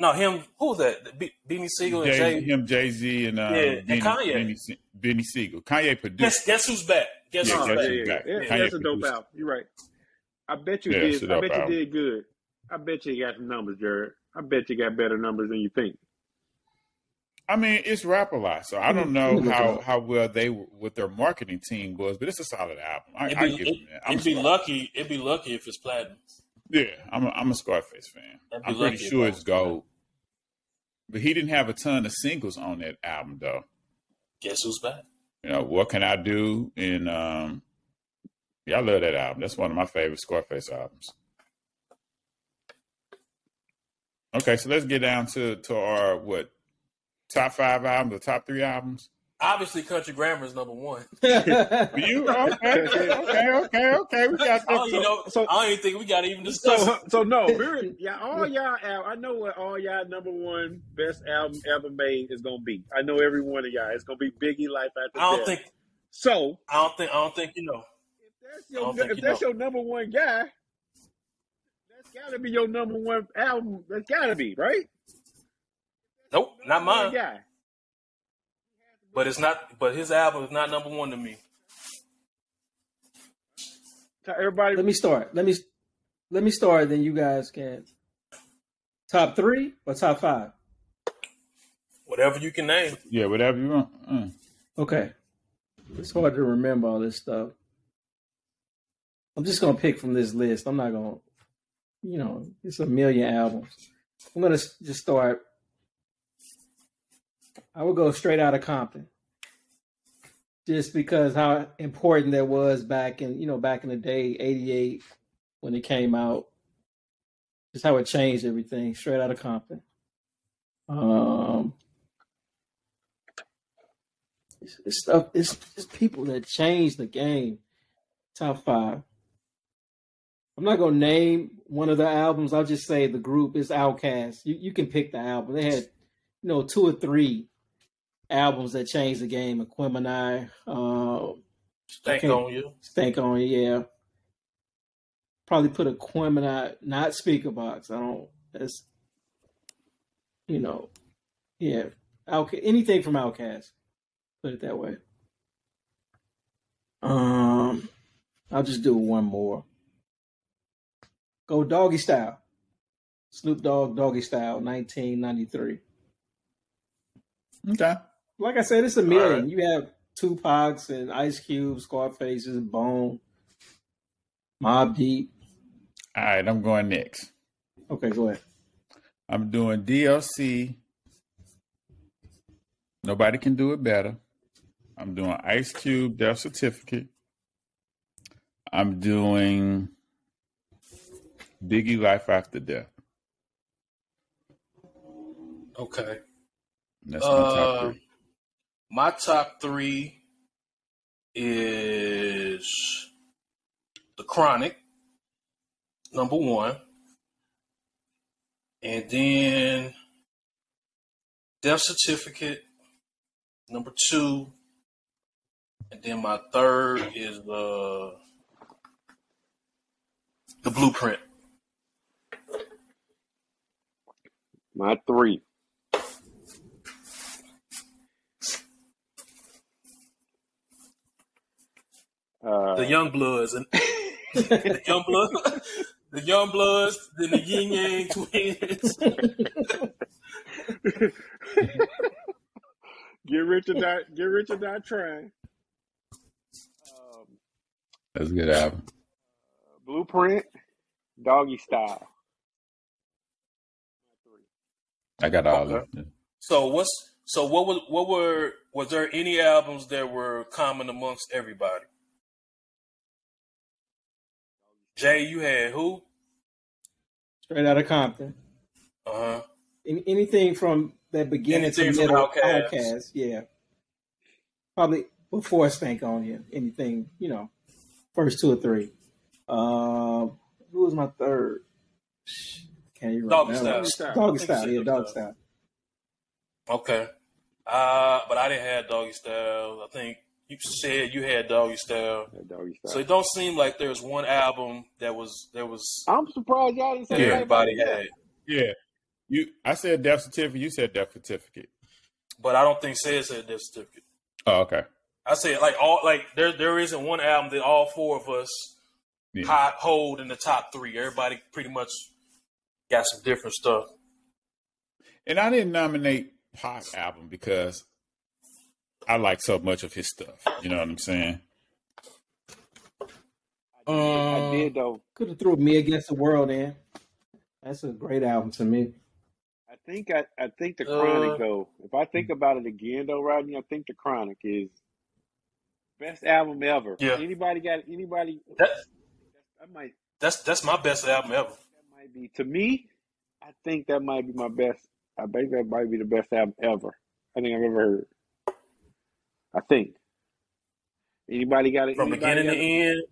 No, him. Who was that? B- Beanie Sigel and Jay, Jay. him, Jay Z, and, um, Yeah, and Kanye. Benny, Se- Benny Siegel. Kanye produced. Guess, guess who's back? Guess Yeah, who's guess back? yeah, who's yeah, back. yeah. Kanye That's a dope album. You're right. I bet you Yeah, did. I dope bet you did good. I bet you got some numbers, Jared. I bet you got better numbers than you think. I mean, it's Rap-A-Lot, so I don't know me look it how, how well they were- what their marketing team was, but it's a solid album. I, It'd I give it, that. it'd be lucky. It'd be lucky if it's platinum. Yeah, I'm a, I'm a Scarface fan. I'd be I'm pretty sure it's gold. But he didn't have a ton of singles on that album, though. Guess who's back? You know, what can I do? And um, yeah, I love that album. That's one of my favorite Scarface albums. Okay, so let's get down to to our what top five albums, or top three albums. Obviously, Country Grammar is number one. You, okay, okay, okay, okay. We got I don't, that. even know, so- I don't even think we got to even discuss. So, so no, we're, yeah, all y'all, al- I know what all y'all number one best album ever made is gonna be. I know every one of y'all. It's gonna be Biggie Life After I don't Death. think. so. I don't think. I don't think you know. If that's your, if you that's know. your number one guy, that's gotta be your number one album. That's gotta be right. Nope, not mine. Guy. But it's not. But his album is not number one to me. Everybody, let me start. Let me let me start. Then you guys can top three or top five. Whatever you can name. Yeah, whatever you want. Mm. Okay, it's hard to remember all this stuff. I'm just gonna pick from this list. I'm not gonna, you know, it's a million albums. I'm gonna just start. I would go straight out of Compton, just because how important that was back in you know back in the day, '88 when it came out. Just how it changed everything. Straight out of Compton. Um, it's, it's stuff. It's, it's people that changed the game. Top five. I'm not gonna name one of the albums. I'll just say the group is Outkast. You you can pick the album. They had, you know, two or three albums that changed the game. Aquemini, uh, Stankonia. Stank on You, yeah. Probably put Aquemini, not Speakerboxxx. I don't. That's, you know, yeah. Outkast, anything from Outkast, Put it that way. Um, I'll just do one more. Go Doggy Style. Snoop Dogg Doggy Style, 1993. Okay. Like I said, it's a million. right. You have Tupac's and Ice Cube, Scarface's, Bone, Mobb Deep. All right, I'm going next. Okay, go ahead. I'm doing DLC. Nobody can do it better. I'm doing Ice Cube Death Certificate. I'm doing Biggie Life After Death. Okay. That's my top Uh, three. My top three is the Chronic, number one, and then Death Certificate, number two, and then my third is uh, the Blueprint. My three. Uh, The Young Bloods and the Young Blood, the Young Bloods, then the Ying Yang Twins. get rich or die. Get rich or die trying. Um, That's a good album. Blueprint, Doggy Style. I got all Okay. of them. So what's so what was what were was there any albums that were common amongst everybody? Jay, you had who? Straight out of Compton. Uh huh. Any, anything from that beginning to Anything from middle Outkast. Outcast, yeah. Probably before I Stankonia. Anything, you know, first two or three. Um, who was my third? Can't even Doggy remember. Style. Doggy I style, yeah, said doggy Doggy style. Okay. Uh, but I didn't have Doggy Style. I think you said you had Doggy Style. That Doggy Style. So it don't seem like there's one album that was that was I'm surprised y'all didn't say Yeah, everybody had. Yeah. You I said death certificate, you said death certificate. But I don't think said said Death Certificate. Oh, okay. I said like all like there there isn't one album that all four of us Yeah. hot hold in the top three. Everybody pretty much got some different stuff. And I didn't nominate Pac album because I like so much of his stuff. You know what I'm saying? I did though. Could have threw me against the world in. That's a great album to me. I think I, I think the Uh, Chronic though. If I think about it again though, Rodney, I think the Chronic is best album ever. Yeah. Anybody got anybody? That That might that's that's my best album ever. that might be to me. I think that might be my best. I think that might be the best album ever. I think I've ever heard. I think. Anybody got it? From anybody beginning to it? end.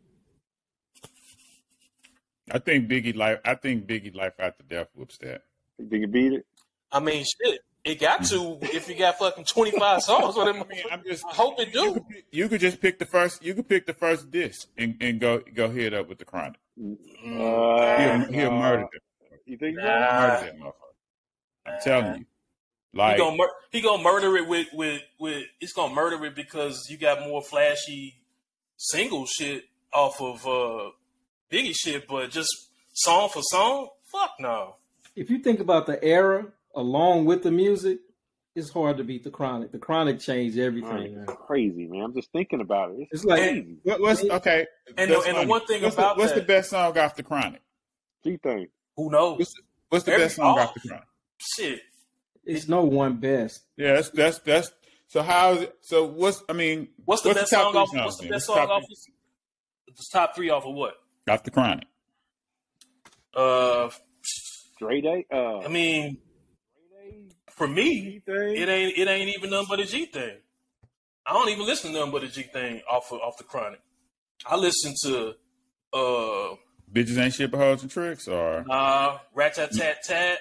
I think Biggie life I think Biggie life after death whoops that. Think you beat it? I mean shit. It got to if you got fucking twenty five songs on it. I mean, I'm just I hope it you do. could, you could just pick the first you could pick the first disc and, and go go hit up with the chronic. Uh, He'll, he'll no. murder them. You think so? Nah. Murder that motherfucker. I'm telling you. He gonna mur- he gonna murder it with with with it's gonna murder it because you got more flashy single shit off of uh Biggie shit, but just song for song, fuck no. If you think about the era along with the music, it's hard to beat the Chronic. The Chronic changed everything. Right. man. Crazy man. I'm just thinking about it. It's, It's like crazy. what, what's okay? And the- and the one thing what's about the, what's that- the best song off the chronic? G thing. Who knows? What's the, what's the Every- best song all- off the chronic? Shit. It's no one best. Yeah, that's that's that's so how is it so what's I mean What's the best top song off what's the best What's song off three- the top three off of what? off the chronic? Uh Dre Day. Uh, I mean Dre for me, it ain't it ain't even nothing but a G thing. I don't even listen to nothing but a G thing off of, off the chronic. I listen to uh Bitches ain't shit but hoes and tricks or uh Rat Tat Tat Tat,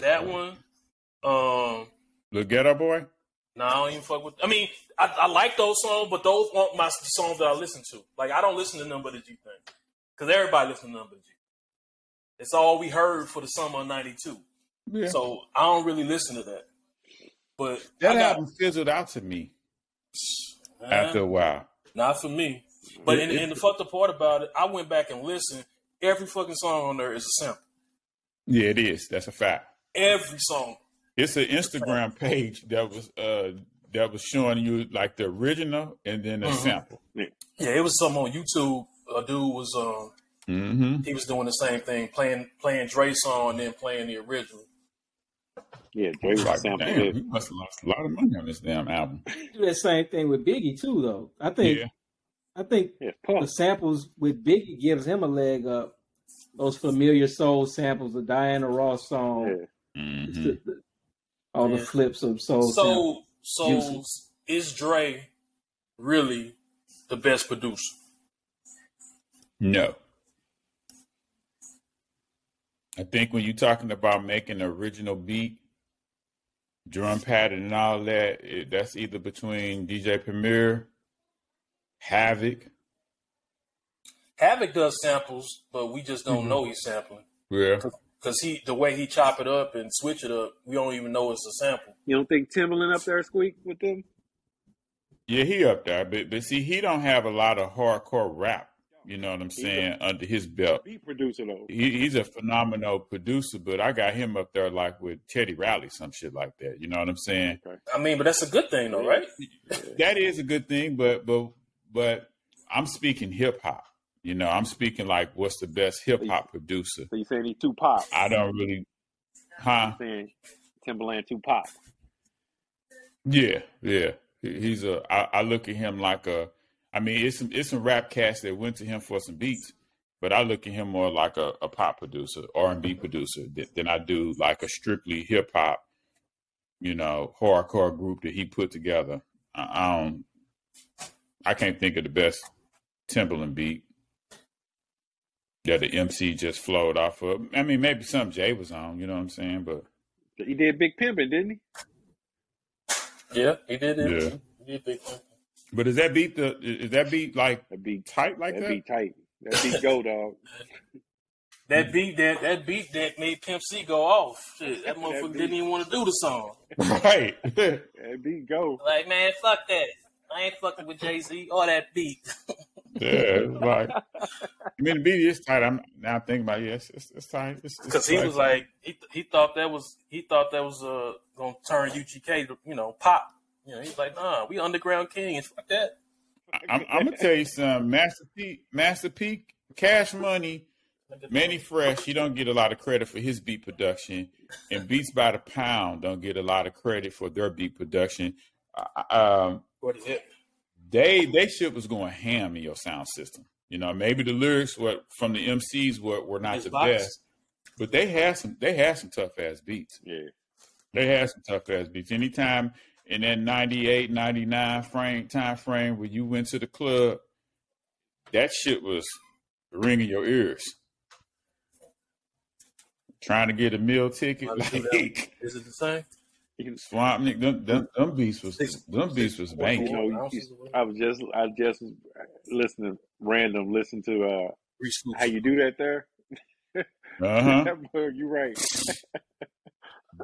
that one. Um Little Ghetto Boy? no, I don't even fuck with I mean, I, I like those songs, but those aren't my songs that I listen to. Like I don't listen to nothing but a G thing. Cause everybody listens to nothing but a G. It's all we heard for the summer of ninety two. Yeah. So I don't really listen to that. But that got, album fizzled out to me uh, after a while. Not for me. But It- it- and the fucked up part about it, I went back and listened. Every fucking song on there is a sample. Yeah, it is. That's a fact. Every song. It's an Instagram page that was uh that was showing you like the original and then a Mhm. sample. Yeah, it was some on YouTube. A dude was um Mm-hmm. he was doing the same thing, playing playing Dre song and then playing the original. Yeah, Dre was Like, sample damn, it. he must have lost a lot of money on this damn album. Do that same thing with Biggie too, though. I think Yeah. I think Yeah, the samples with Biggie gives him a leg up. Those familiar soul samples, the Diana Ross song. Yeah. It's hmm the- the- all the flips of soul. Sample. So, Juicy. so is Dre really the best producer? No. I think when you're talking about making an original beat, drum pattern and all that, it, that's either between DJ Premier, Havoc, Havoc does samples, but we just don't Mhm. know he's sampling yeah, because he the way he chop it up and switch it up, we don't even know it's a sample. You don't think Timbaland up there squeak with them? yeah, he up there, but but see, he don't have a lot of hardcore rap. You know what I'm He's a saying under his belt. beat producer though. He, he's a phenomenal producer, but I got him up there like with Teddy Riley, some shit like that. You know what I'm saying? Okay. I mean, but that's a good thing, though, right? that is a good thing, but but but I'm speaking hip hop. You know, I'm speaking like what's the best hip hop producer. So you saying he's too pop? I don't really, huh? saying Timbaland pop. Yeah, yeah. He's a. I, I look at him like a. I mean, it's some it's some rap cats that went to him for some beats, but I look at him more like a, a pop producer, R and B producer, th- than I do like a strictly hip hop, you know, hardcore group that he put together. I, I don't. I can't think of the best Timbaland beat that the MC just flowed off of. I mean, maybe some Jay was on, you know what I'm saying, but He did Big Pimpin', didn't he? Yeah, he did it. Yeah. He did big thing. but is that beat the is that beat like That beat, tight like that that? beat tight. That beat go dog. That beat that that beat that made Pimp C go off. Shit, that motherfucker beat. didn't even want to do the song. Right. That beat go. Like, man, fuck that. I ain't fucking with Jay Z or that beat. yeah. Like, I mean, the beat is tight. I'm now thinking about it. Yes, it's, it's tight. It's, it's Because he tight. was like, he he thought that was he thought that was uh gonna turn UGK to you know pop. You know, he's like, nah, we underground kings. Fuck that. I'm, I'm gonna tell you some Master P, Master P, Cash Money, Mannie Fresh. He don't get a lot of credit for his beat production, and Beats by the Pound don't get a lot of credit for their beat production. Um, What is it? they they shit was going ham in your sound system. You know, maybe the lyrics were from the MCs were, were not His the box. best, but they had some they had some tough ass beats. Yeah. They had some tough ass beats. Anytime in that 98, 99 frame time frame where you went to the club, that shit was ringing your ears. Trying to get a meal ticket, Wanna do that? like Is it the same? Swamp Nick, them, them, them beats was them beats was You banking. you, you- I was just I just listening random listen to uh Reese how you do that there. Uh huh. You right.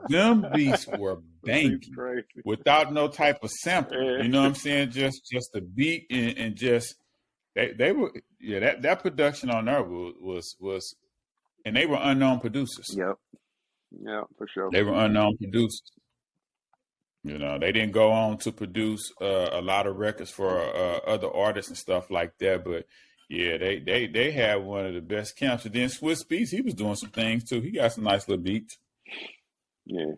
Them beats were It's banking. without no type of sample. Yeah. You know what I'm saying? Just just the beat and, and just they they were yeah that that production on there was was, was and they were unknown producers. Yep. Yeah, for sure. They were unknown producers. You know, they didn't go on to produce uh, a lot of records for uh, other artists and stuff like that, but yeah, they they they had one of the best camps. And then Swizz Beatz, he was doing some things too. He got some nice little beats. Yeah.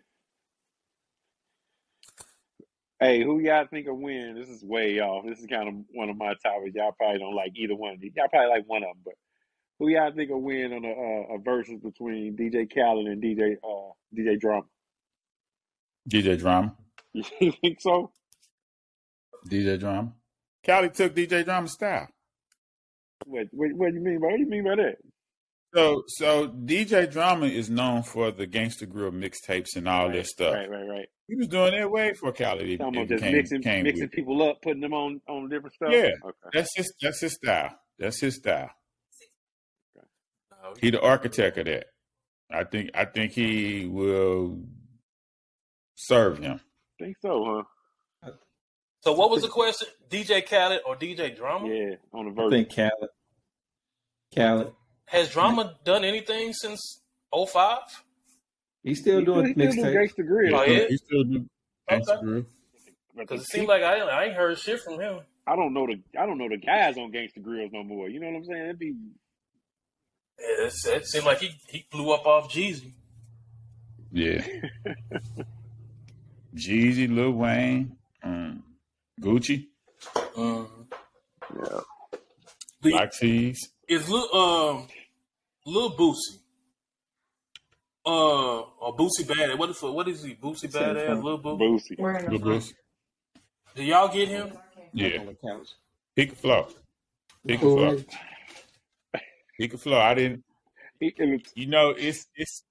Hey, who y'all think will win? This is way off. This is kind of one of my topics. Y'all probably don't like either one of these. Y'all probably like one of them, but who y'all think will win on a, uh, a versus between DJ Khaled and DJ uh, DJ Drama? DJ Drama, You think so? DJ Drama. Khaled took DJ Drama style. What, what What do you mean by What do you mean by that? So, so DJ Drama is known for the Gangster Grill mixtapes and all right, this stuff. Right, right, right. He was doing that way for Khaled. It, it about just came, mixing came mixing with. people up, putting them on on different stuff. Yeah. Okay. That's his. That's his style. That's his style. No, He the architect of that. I think. I think he will serve him. Think so, huh? So what was the question? DJ Khaled or DJ Drama? Yeah, on the I think Khaled. Khaled. Has Drama done anything since 05? He's still He doing he still do mixtapes. Gangsta Grill. Oh, yeah? He still doing Gangster Okay. Grill. Because it seems like I, I ain't heard shit from him. I don't know the I don't know the guys on Gangsta Grillz no more. You know what I'm saying? It'd be Yeah, it seemed like he, he blew up off Jeezy. Yeah. Jeezy, Lil Wayne, um, Gucci, Mm. yeah. The, Black Tees. is Lil, um, Lil Boosie, Uh, or Boosie Bad. What is what is he? Boosie Same Badass. Lil Boo. Boosie. We're Lil front. Bruce. Did y'all get him? Yeah, On the couch. he could flow. He could flow. He could flow. I didn't. He, and You know, it's it's.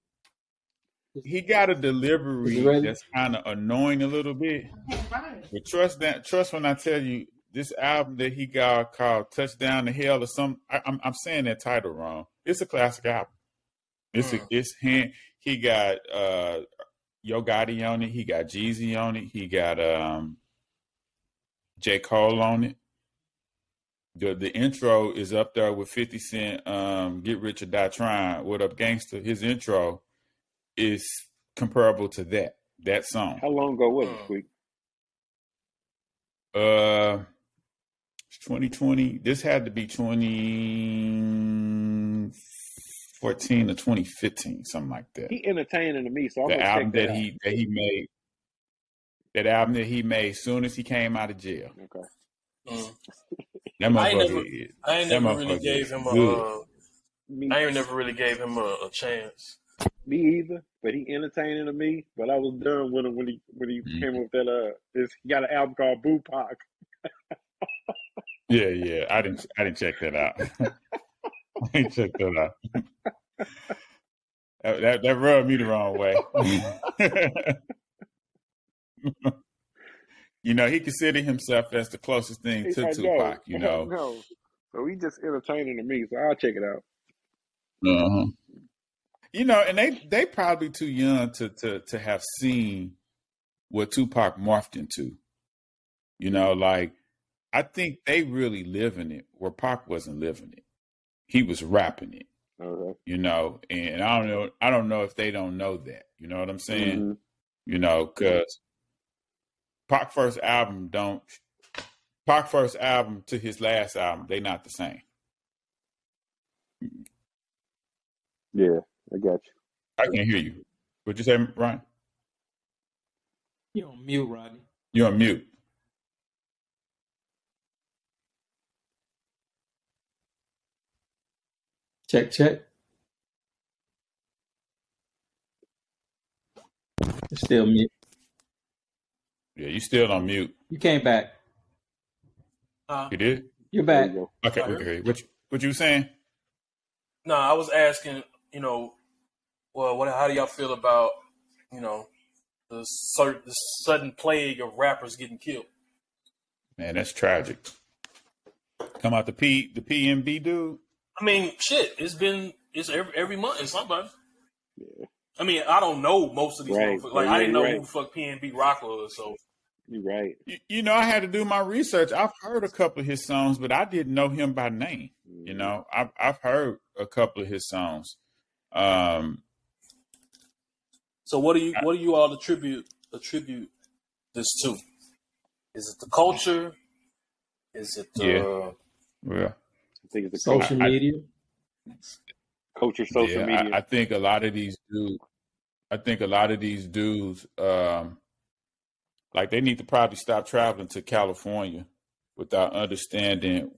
He got a delivery that's kind of annoying a little bit. But trust that. Trust when I tell you this album that he got called "Touchdown to Hell" or some. I, I'm I'm saying that title wrong. It's a classic album. It's a, Mm. it's him. He got uh Yo Gotti on it. He got Jeezy on it. He got um J Cole on it. The the intro is up there with Fifty Cent. Um, Get Rich or Die Trying. What up, gangster? His intro is comparable to that that song. how long ago was it, Hmm. Squeak? Uh, 2020. This had to be 2014 or 2015, something like that. He entertaining to me, so I'm the album check that, that out. he that he made. That album that he made soon as he came out of jail. Okay. Mm. That I ain't motherfucker never, is. I ain't never really gave him a. Uh, I ain't never really gave him a, a chance. Me either, but he entertaining to me. But I was done with him when he when he Mhm. came up with that. Uh, this, he got an album called Boo. Yeah, yeah. I didn't I didn't check that out. I didn't check that out. That, that that rubbed me the wrong way. you know, he considered himself as the closest thing to know, Tupac, you know. know. So he just entertaining to me, so I'll check it out. Uh-huh. You know, and they they probably too young to to to have seen what Tupac morphed into. You know, like I think they really living it where Pac wasn't living it. He was rapping it, Okay. you know, and I don't know I don't know if they don't know that. You know what I'm saying? Mhm. You know, cuz Pac first album don't Pac first album to his last album, they not the same. Yeah, I got you. I can't hear you. What'd you say, Ryan? You're on mute, Rodney. You're on mute. Check, check. It's still mute. Yeah, you still on mute. You came back. Uh, You did? You're back. you Okay, okay. What you, what you saying? no, I was asking. You know, well, what? How do y'all feel about you know the, cer- the sudden plague of rappers getting killed? Man, that's tragic. Come out the P the PNB dude. I mean, shit. It's been it's every every month it's somebody. Yeah. I mean, I don't know most of these Right. motherfuckers. Like, Yeah, I didn't know you're who the fuck PNB Rock was. So, You're right. You, you know, I had to do my research. I've heard a couple of his songs, but I didn't know him by name. You know, I've I've heard a couple of his songs. Um, so what do you what do you all attribute attribute this to? Is it the culture? Is it the Yeah. well, I think it's the Social I- media. culture, social yeah, media. I, I think a lot of these dudes, I think a lot of these dudes, um, like they need to probably stop traveling to California without understanding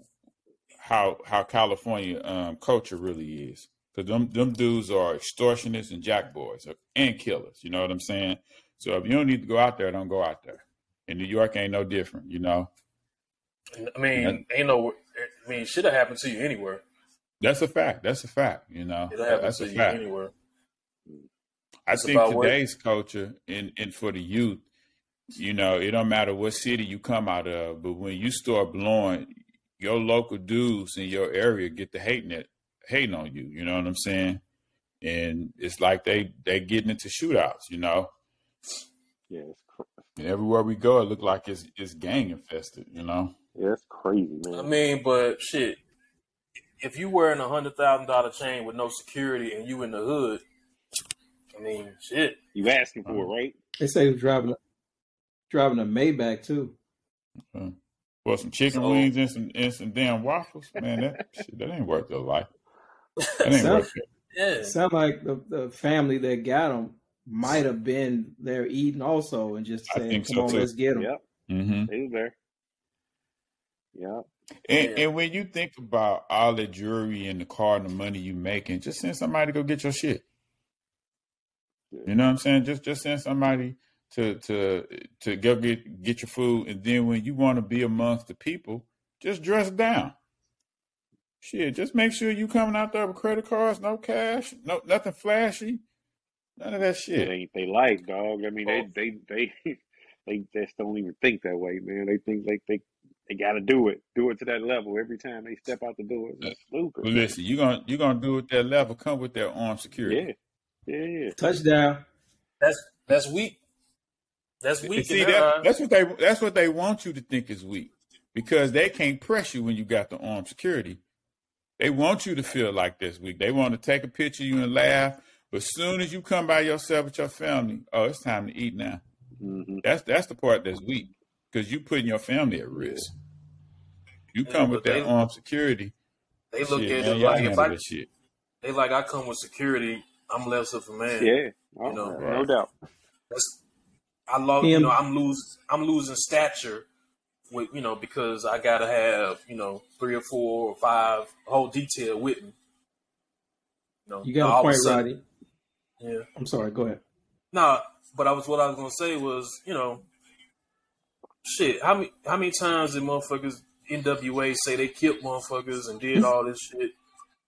how how California um, culture really is. Because them them dudes are extortionists and jackboys uh, and killers. You know what I'm saying? So if you don't need to go out there, don't go out there. And New York ain't no different. You know, I mean, ain't no. I mean, shit have happened to you anywhere. that's a fact. That's a fact. You know, It'll happen that's to you fact. anywhere. I It's think today's culture and, and for the youth, you know, it don't matter what city you come out of, but when you start blowing, your local dudes in your area get the hating it, hating on you. You know what I'm saying? And it's like they they getting into shootouts. You know, yeah, it's cr- and everywhere we go, it look like it's it's gang infested. You know, yeah, it's crazy, man. I mean, but shit, if you wearing a hundred thousand dollar chain with no security and you in the hood, I mean, shit. You asking for it, right? They say he was driving a, driving a Maybach too. Uh, well, some chicken So- wings and some and some damn waffles, man. That shit, that ain't worth your life. That Sound- Yeah, Sound like the, the family that got him might have been there eating also and just saying, think "Come so, on, too. let's get him." Yep, Mm-hmm. they was there. Yeah, And, Yeah. and when you think about all the jewelry and the car and the money you making, just send somebody to go get your shit. You know what I'm saying? Just just send somebody to to to go get get your food, and then when you want to be amongst the people, just dress down. Shit, just make sure you coming out there with credit cards, no cash, no nothing flashy, none of that It shit. ain't they like, dog. I mean, Oh, they they they they just don't even think that way, man. They think like they they got to do it, do it to that level every time they step out the door. Uh, It's stupid, But man. listen, you gonna you gonna do it that level. Come with that armed security. Yeah, yeah, yeah. Touchdown. that's that's weak. That's weak see that that's what they that's what they want you to think is weak because they can't press you when you got the armed security. They want you to feel like this week. They want to take a picture of you and laugh. But soon as you come by yourself with your family, oh, it's time to eat now. hmm That's that's the part that's weak because you're putting your family at risk. You Yeah, come with that they armed security, they look shit, at man. it Y'all like if I this shit. they like I come with security, I'm less of a man. Yeah, oh, You know, no doubt. that's I love you know I'm lose I'm losing stature with you know because I gotta have you know three or four or five whole detail with me. You know, You got a point, sudden, Roddy. Yeah. I'm sorry. Go ahead. No, but I was what I was gonna say was, you know, shit. How many how many times did motherfuckers NWA say they killed motherfuckers and did all this shit?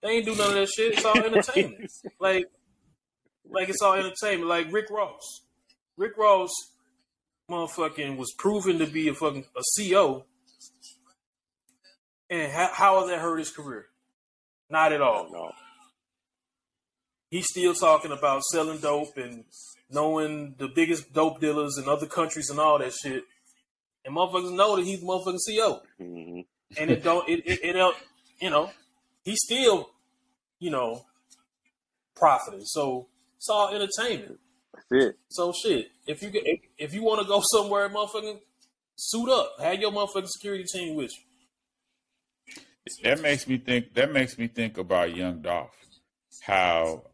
They ain't do none of that shit. It's all entertainment. like, like it's all entertainment. Like Rick Ross. Rick Ross, motherfucking, was proven to be a fucking a CO. And how, how has that hurt his career? Not at all No, he's still talking about selling dope and knowing the biggest dope dealers in other countries and all that shit. And motherfuckers know that he's motherfucking CEO. hmm And it don't it it, it don't you know, he's still, you know, profiting. So it's all entertainment. That's it. So shit. If you get if, if you want to go somewhere, motherfucking suit up. Have your motherfucking security team with you. That makes me think. That makes me think about Young Dolph. How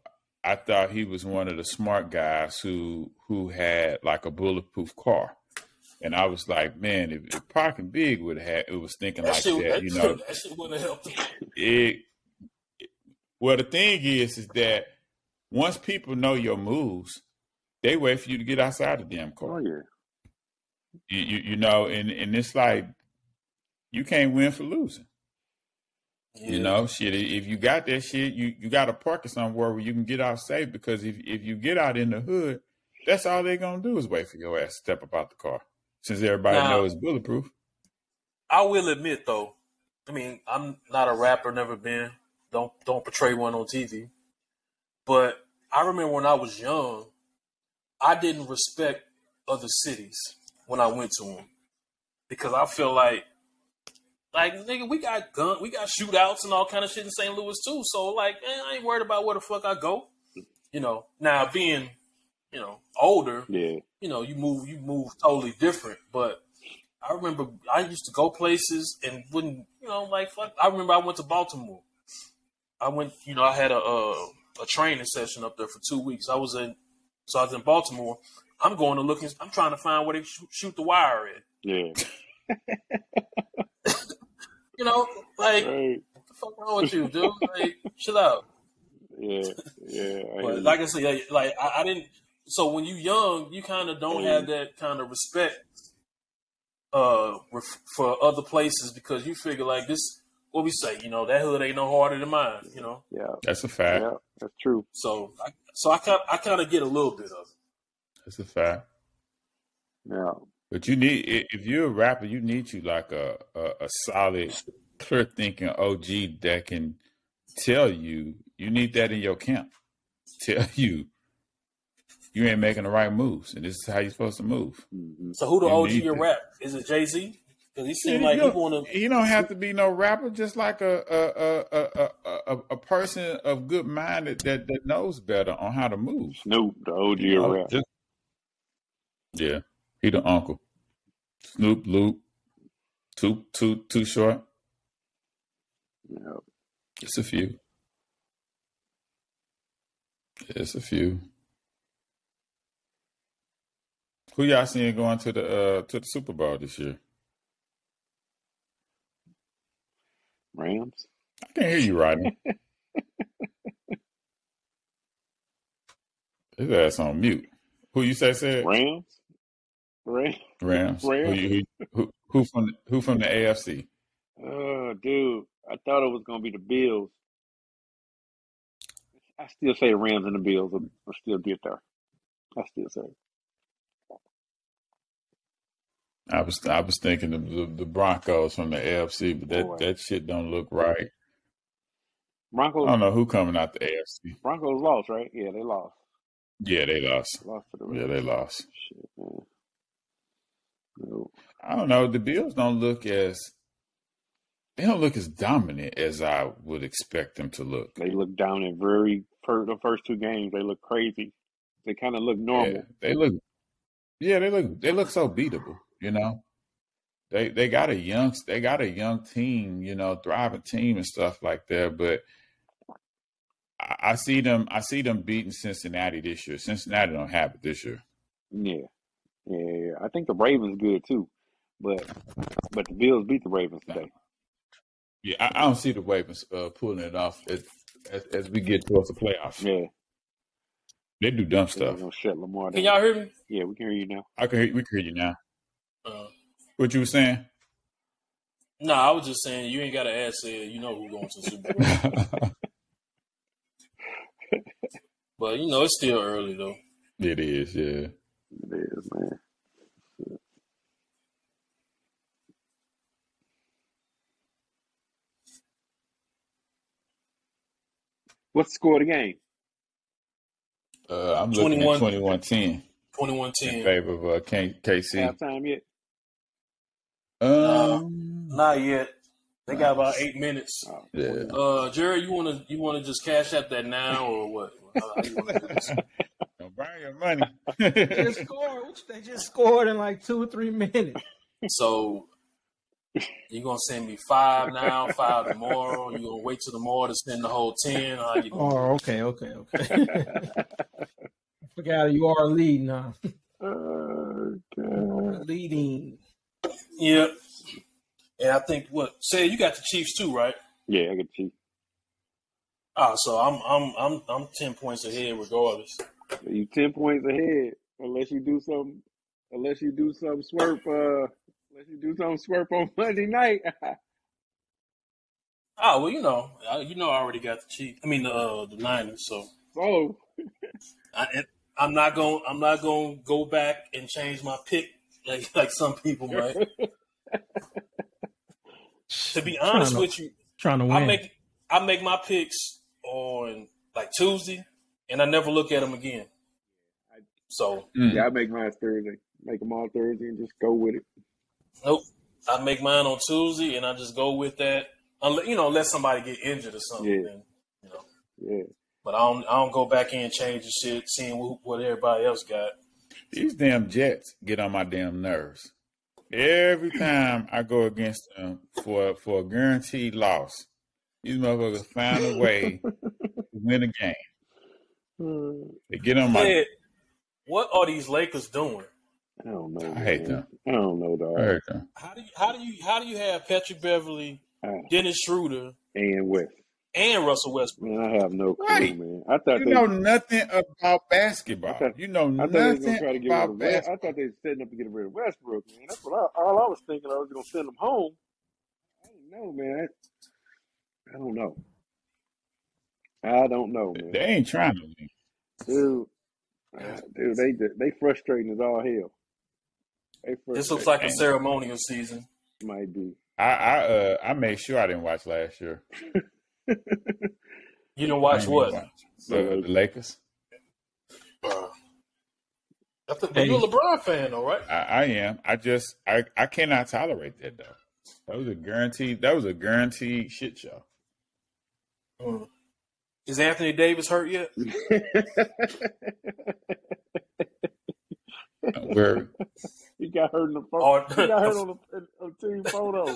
I thought he was one of the smart guys who who had like a bulletproof car, and I was like, man, if, if Pac and Big would have it was thinking That like shit, that, that, you know. that shit wouldn't have helped him. It. Well, the thing is, is that once people know your moves, they wait for you to get outside the damn car. Oh car. yeah, You, you, you know, and and it's like you can't win for losing. You know, shit. If you got that shit, you you got to park it somewhere where you can get out safe. Because if if you get out in the hood, that's all they're gonna do is wait for your ass to step up out the car. Since everybody Now- knows it's bulletproof. I will admit though, I mean, I'm not a rapper, never been. Don't don't portray one on TV. But I remember when I was young, I didn't respect other cities when I went to them because I feel like, like nigga, we got gun, we got shootouts and all kind of shit in St. Louis too. So like, man, I ain't worried about where the fuck I go. You know, now being, you know, older, yeah. you know, you move you move totally different. But I remember I used to go places and wouldn't, you know, like fuck. I remember I went to Baltimore. I went, you know, I had a a, a training session up there for two weeks. I was in, so I was in Baltimore. I'm going to look. and- I'm trying to find where they shoot, shoot the wire at. Yeah, You know, like right. what the fuck wrong with you, dude? Like, chill out. Yeah, yeah. I hear But you. like I said, like, like I, I didn't. So when you young, you kind of don't have that kind of respect uh for other places because you figure like this. What we say, you know, that hood ain't no harder than mine, you know. yeah, That's a fact. yeah. That's true. So, I, so I kind, I kind of get a little bit of it. That's a fact. Yeah, But you need if you're a rapper, you need you like a a, a solid, clear thinking OG that can tell you. You need that in your camp. Tell you you ain't making the right moves, and this is how you're supposed to move. hmm So who the You OG your rap? Is it Jay Z? Because he seemed like you he don't- want to. You don't have to be no rapper, just like a a a a, a, a, a person of good mind that, that that knows better on how to move. Snoop, the OG You of know, rap. just- yeah, he the uncle. Snoop, Loop, too too too short. Yeah. It's a few. It's a few. Who y'all seeing going to the uh to the Super Bowl this year? Rams. I can't hear you, Rodney. His ass on mute. Who you say said? Rams. Rams. Rams. Who, Rams. you, who, who, who from who from the AFC? Oh, uh, dude, I thought it was gonna be the Bills. I still say Rams and the Bills will, will still get there. I still say. I was I was thinking of the, the Broncos from the AFC, but that, Boy. that shit don't look right. Broncos. I don't know who coming out the AFC. Broncos lost, right? Yeah, they lost. Yeah, they lost. Lost to the Yeah, they lost. Shit, man. No. I don't know. The Bills don't look as they don't look as dominant as I would expect them to look. They look down in very for the first two games. They look crazy. They kind of look normal. Yeah, they look. Yeah, they look. They look so beatable. You know, they they got a young they got a young team. You know, thriving team and stuff like that. But I, I see them. I see them beating Cincinnati this year. Cincinnati don't have it this year. Yeah. yeah, yeah. I think the Ravens good too, but but the Bills beat the Ravens today. Yeah, I, I don't see the Ravens uh, pulling it off as, as as we get towards the playoffs. Yeah, They do dumb stuff. gonna shut Lamar Can y'all hear me? Yeah, we can hear you now. I can hear, we can hear you now. Uh, What you were saying? no, I was just saying you ain't got to ask it. You know who's going to the Super Bowl. but you know it's still early though. it is, yeah. It is, man. What's the score of the game? Uh, I'm looking at 21 10 Twenty-one in favor of uh, K- KC. Halftime yet? Um, Not yet. They got about eight minutes. Oh, yeah. Uh, Jerry, you wanna you wanna just cash out that now or what? How- how you wanna do this? Don't burn your money. just scored. They just scored in like two or three minutes. So you're gonna send me five now, five tomorrow? You gonna wait till tomorrow to send the whole ten? How you gonna Oh, okay, okay, okay. Forgot you are leading now. Oh, Leading. Yeah. And I think what say you got the Chiefs too, right? Yeah, I get you. Ah, so I'm I'm I'm I'm ten points ahead regardless. You ten points ahead unless you do some, unless you do some swerp. Uh, unless you do some swerp on Monday night. Ah, well, you know, I, you know, I already got the Chiefs. I mean, the uh, the Niners. So so I, I'm not gonna I'm not going to go back and change my pick like like some people might. to be honest to- with you, Trying to win. I make I make my picks on like Tuesday, and I never look at them again. So Mm. yeah, I make mine Thursday. Make them all Thursday and just go with it. nope, I make mine on Tuesday, and I just go with that. Unless you know, unless somebody get injured or something. Yeah. Then, you know, Yeah, but I don't. I don't go back in and change the shit, seeing what, what everybody else got. These damn Jets get on my damn nerves. Every time I go against them for for a guaranteed loss, these motherfuckers find a way to win a game. Uh, They get on my. Ed, what are these Lakers doing? I don't know. I hate man. them. I don't know, dog. I heard them. How do you how do you how do you have Patrick Beverley, Uh, Dennis Schroeder, and West. And Russell Westbrook? Man, I have no clue, Right. man. I thought You they. know nothing about basketball. I thought- You know I thought they was nothing gonna try to get rid about of West. basketball. I thought they was setting up to get rid of Westbrook, man. That's what I, all I was thinking. I was gonna send them home. I don't know, man. I, I don't know. I don't know, man. They ain't trying to win. Dude, ah, dude, they they frustrating as all hell. This looks like a ceremonial season. might be. I I uh I made sure I didn't watch last year. You didn't watch what? watch the, the Lakers. Uh, I think Hey. you're a LeBron fan, though, right? I, I am. I just I, I cannot tolerate that though. That was a guaranteed. That was a guaranteed shit show. Mm. Is Anthony Davis hurt yet? Where he got hurt in the photo. Or, He got hurt on the on team photo.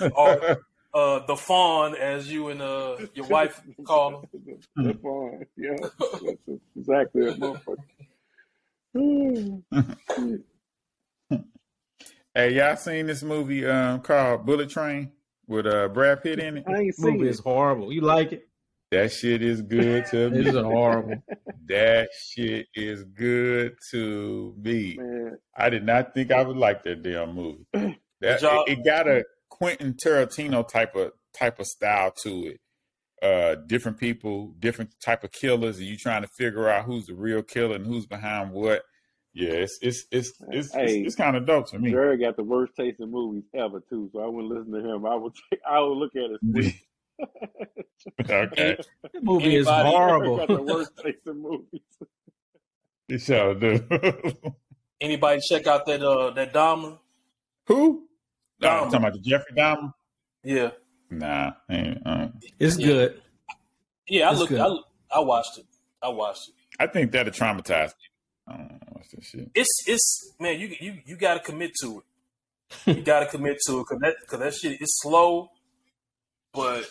or uh, the fawn, as you and uh, your wife call him. the fawn, Yeah, that's exactly it, motherfucker. hey y'all seen this movie um called Bullet Train with uh Brad Pitt in it? I ain't seen movie it. is horrible. You like it? That shit is good to me. It's horrible. That shit is good to me. Man, I did not think I would like that damn movie. That y'all- it, it got a Quentin Tarantino type of type of style to it. Uh, different people, different type of killers, and you trying to figure out who's the real killer and who's behind what. Yeah, it's it's it's it's, Hey. it's, it's kind of dope to me. Jerry got the worst taste in movies ever too, so I wouldn't listen to him. I would I would look at it. okay, That movie is horrible. got the worst taste in movies. you sure do. Anybody check out that uh that Dahmer? Who? Nah, Dahmer. talking about the Jeffrey Dahmer? Yeah, Nah, uh, It's Yeah. good. yeah. I It's looked. good. I, I watched it. I watched it. I think that'll traumatize me. I don't know what's that shit. It's it's man. You you you got to commit to it. You got to commit to it because that because that shit is slow, but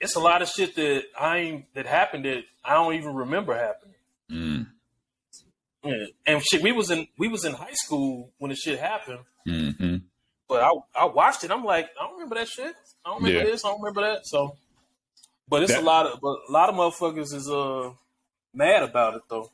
it's a lot of shit that I ain't that happened that I don't even remember happening. Mm, Yeah. And shit, we was in we was in high school when the shit happened. hmm But I I watched it. I'm like, I don't remember that shit. I don't remember Yeah. this. I don't remember that. So, but it's That- a lot of but a lot of motherfuckers is uh mad about it though.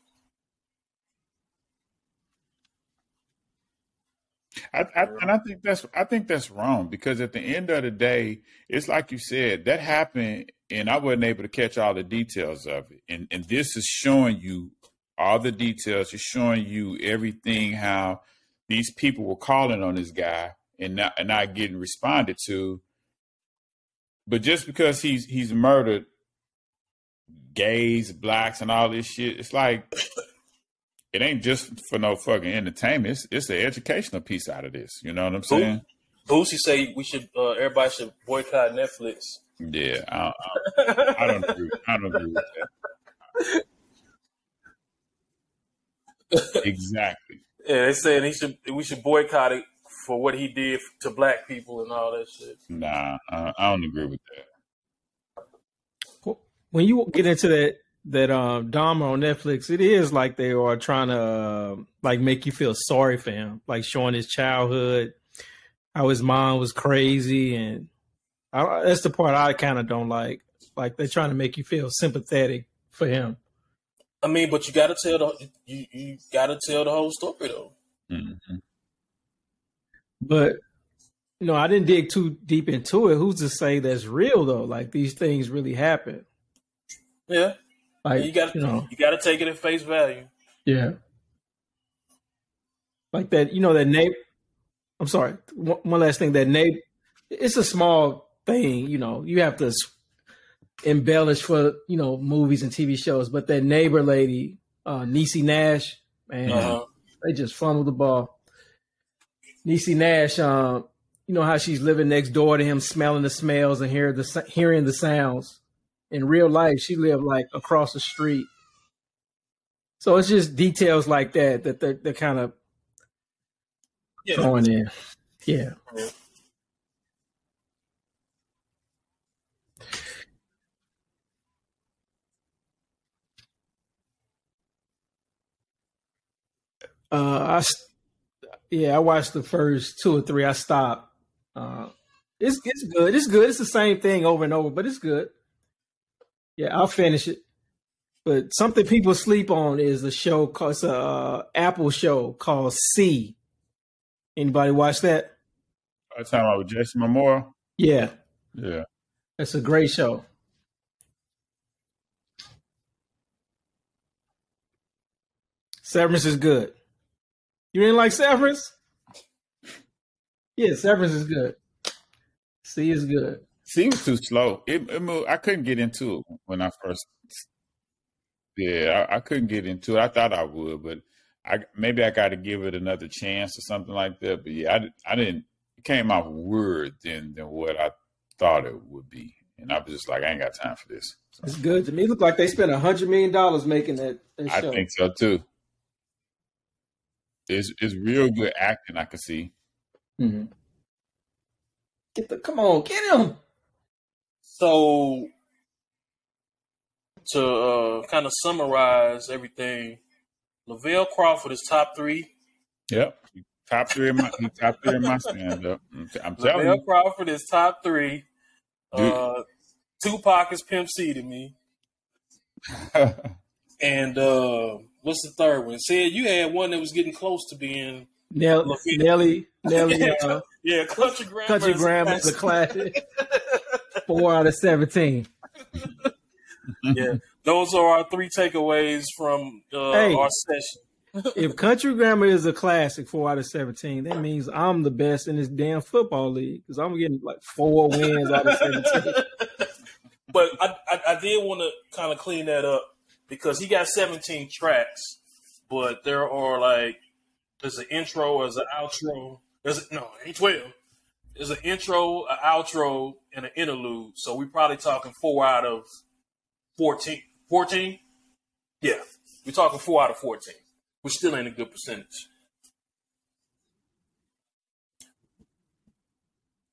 I, I, and I think that's I think that's wrong because at the end of the day, it's like you said that happened, and I wasn't able to catch all the details of it. And and this is showing you all the details. It's showing you everything how these people were calling on this guy and not and not getting responded to. But just because he's he's murdered gays, blacks, and all this shit, it's like it ain't just for no fucking entertainment. It's it's the educational piece out of this. You know what I'm saying? Boosie say we should uh, everybody should boycott Netflix. Yeah, I, I, I don't agree. I don't agree with that. exactly. Yeah, they saying he should we should boycott it for what he did to black people and all that shit. Nah, I, I don't agree with that. When you get into that that um Dahmer on Netflix, it is like they are trying to uh, like make you feel sorry for him, like showing his childhood, how his mom was crazy, and I, that's the part I kind of don't like. Like they're trying to make you feel sympathetic for him. I mean, but you got to tell the you you got to tell the whole story though. hmm But you know, I didn't dig too deep into it. Who's to say that's real though? Like these things really happen. Yeah, Like you got you know, you got to take it at face value. yeah. Like that, you know, that neighbor. I'm sorry. One, one last thing. That neighbor. It's a small thing. You know, you have to embellish for you know movies and TV shows. But that neighbor lady, uh, Niecy Nash, man, Uh-huh. they just fumbled the ball. Niecy Nash, um, you know how she's living next door to him, smelling the smells and hear the hearing the sounds. In real life, she lived like across the street. So it's just details like that that they're, they're kind of Yeah, throwing in. Yeah. Uh, I yeah, I watched the first two or three. I stopped. Uh, it's it's good. It's good. It's the same thing over and over, but it's good. Yeah, I'll finish it. But something people sleep on is a show called it's a uh, Apple show called C. Anybody watch that? I was talking about with Jason Momoa. Yeah, Yeah, it's a great show. Severance is good. You didn't like Severance? Yeah, Severance is good. C is good. see, was too slow. It, it moved, I couldn't get into it when I first. Yeah, I, I couldn't get into it. I thought I would, but I maybe I got to give it another chance or something like that. But yeah, I, I didn't. It came out weird than than what I thought it would be, and I was just like, I ain't got time for this. So It's good to me. It looked like they spent a hundred million dollars making that, that I show. think so too. It's it's real good acting. I can see. Mhm. Get the come on, get him. So to uh, kind of summarize everything, Lavell Crawford is top three. Yep, top three in my top three in my stand up. I'm telling Lavell you. Crawford is top three. Dude. Uh, Tupac is Pimp C to me. And uh, what's the third one? Said you had one that was getting close to being Nell, Lafitte. Nelly, Nelly, uh, yeah, country grammar. Country is a Grammar is a classic. classic. Four out of seventeen. yeah, those are our three takeaways from uh, Hey. our session. If Country Grammar is a classic, four out of seventeen, that means I'm the best in this damn football league because I'm getting like four wins out of seventeen. But I, I, I did want to kind of clean that up because he got 17 tracks, but there are like there's an intro, there's an outro. There's a, no, ain't 12. There's an intro, an outro, and an interlude. So we're probably talking four out of 14. 14? Yeah, we're talking four out of 14, which still ain't a good percentage.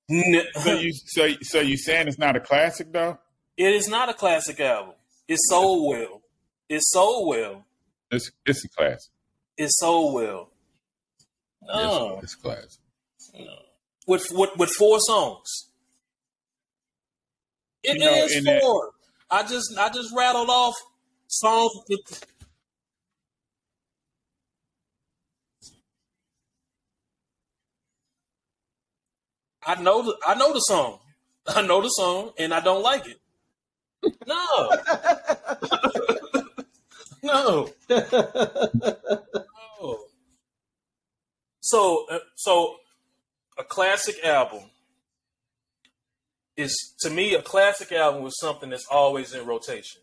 So you so so you saying it's not a classic though? It is not a classic album. It sold well. It sold well. It's it's a classic. It sold well. No, it's a classic. with with with four songs. It is You know, in that- four. I just I just rattled off songs. With, I know the I know the song. I know the song, and I don't like it. No, no. Oh. So, uh, so a classic album is to me a classic album is something that's always in rotation.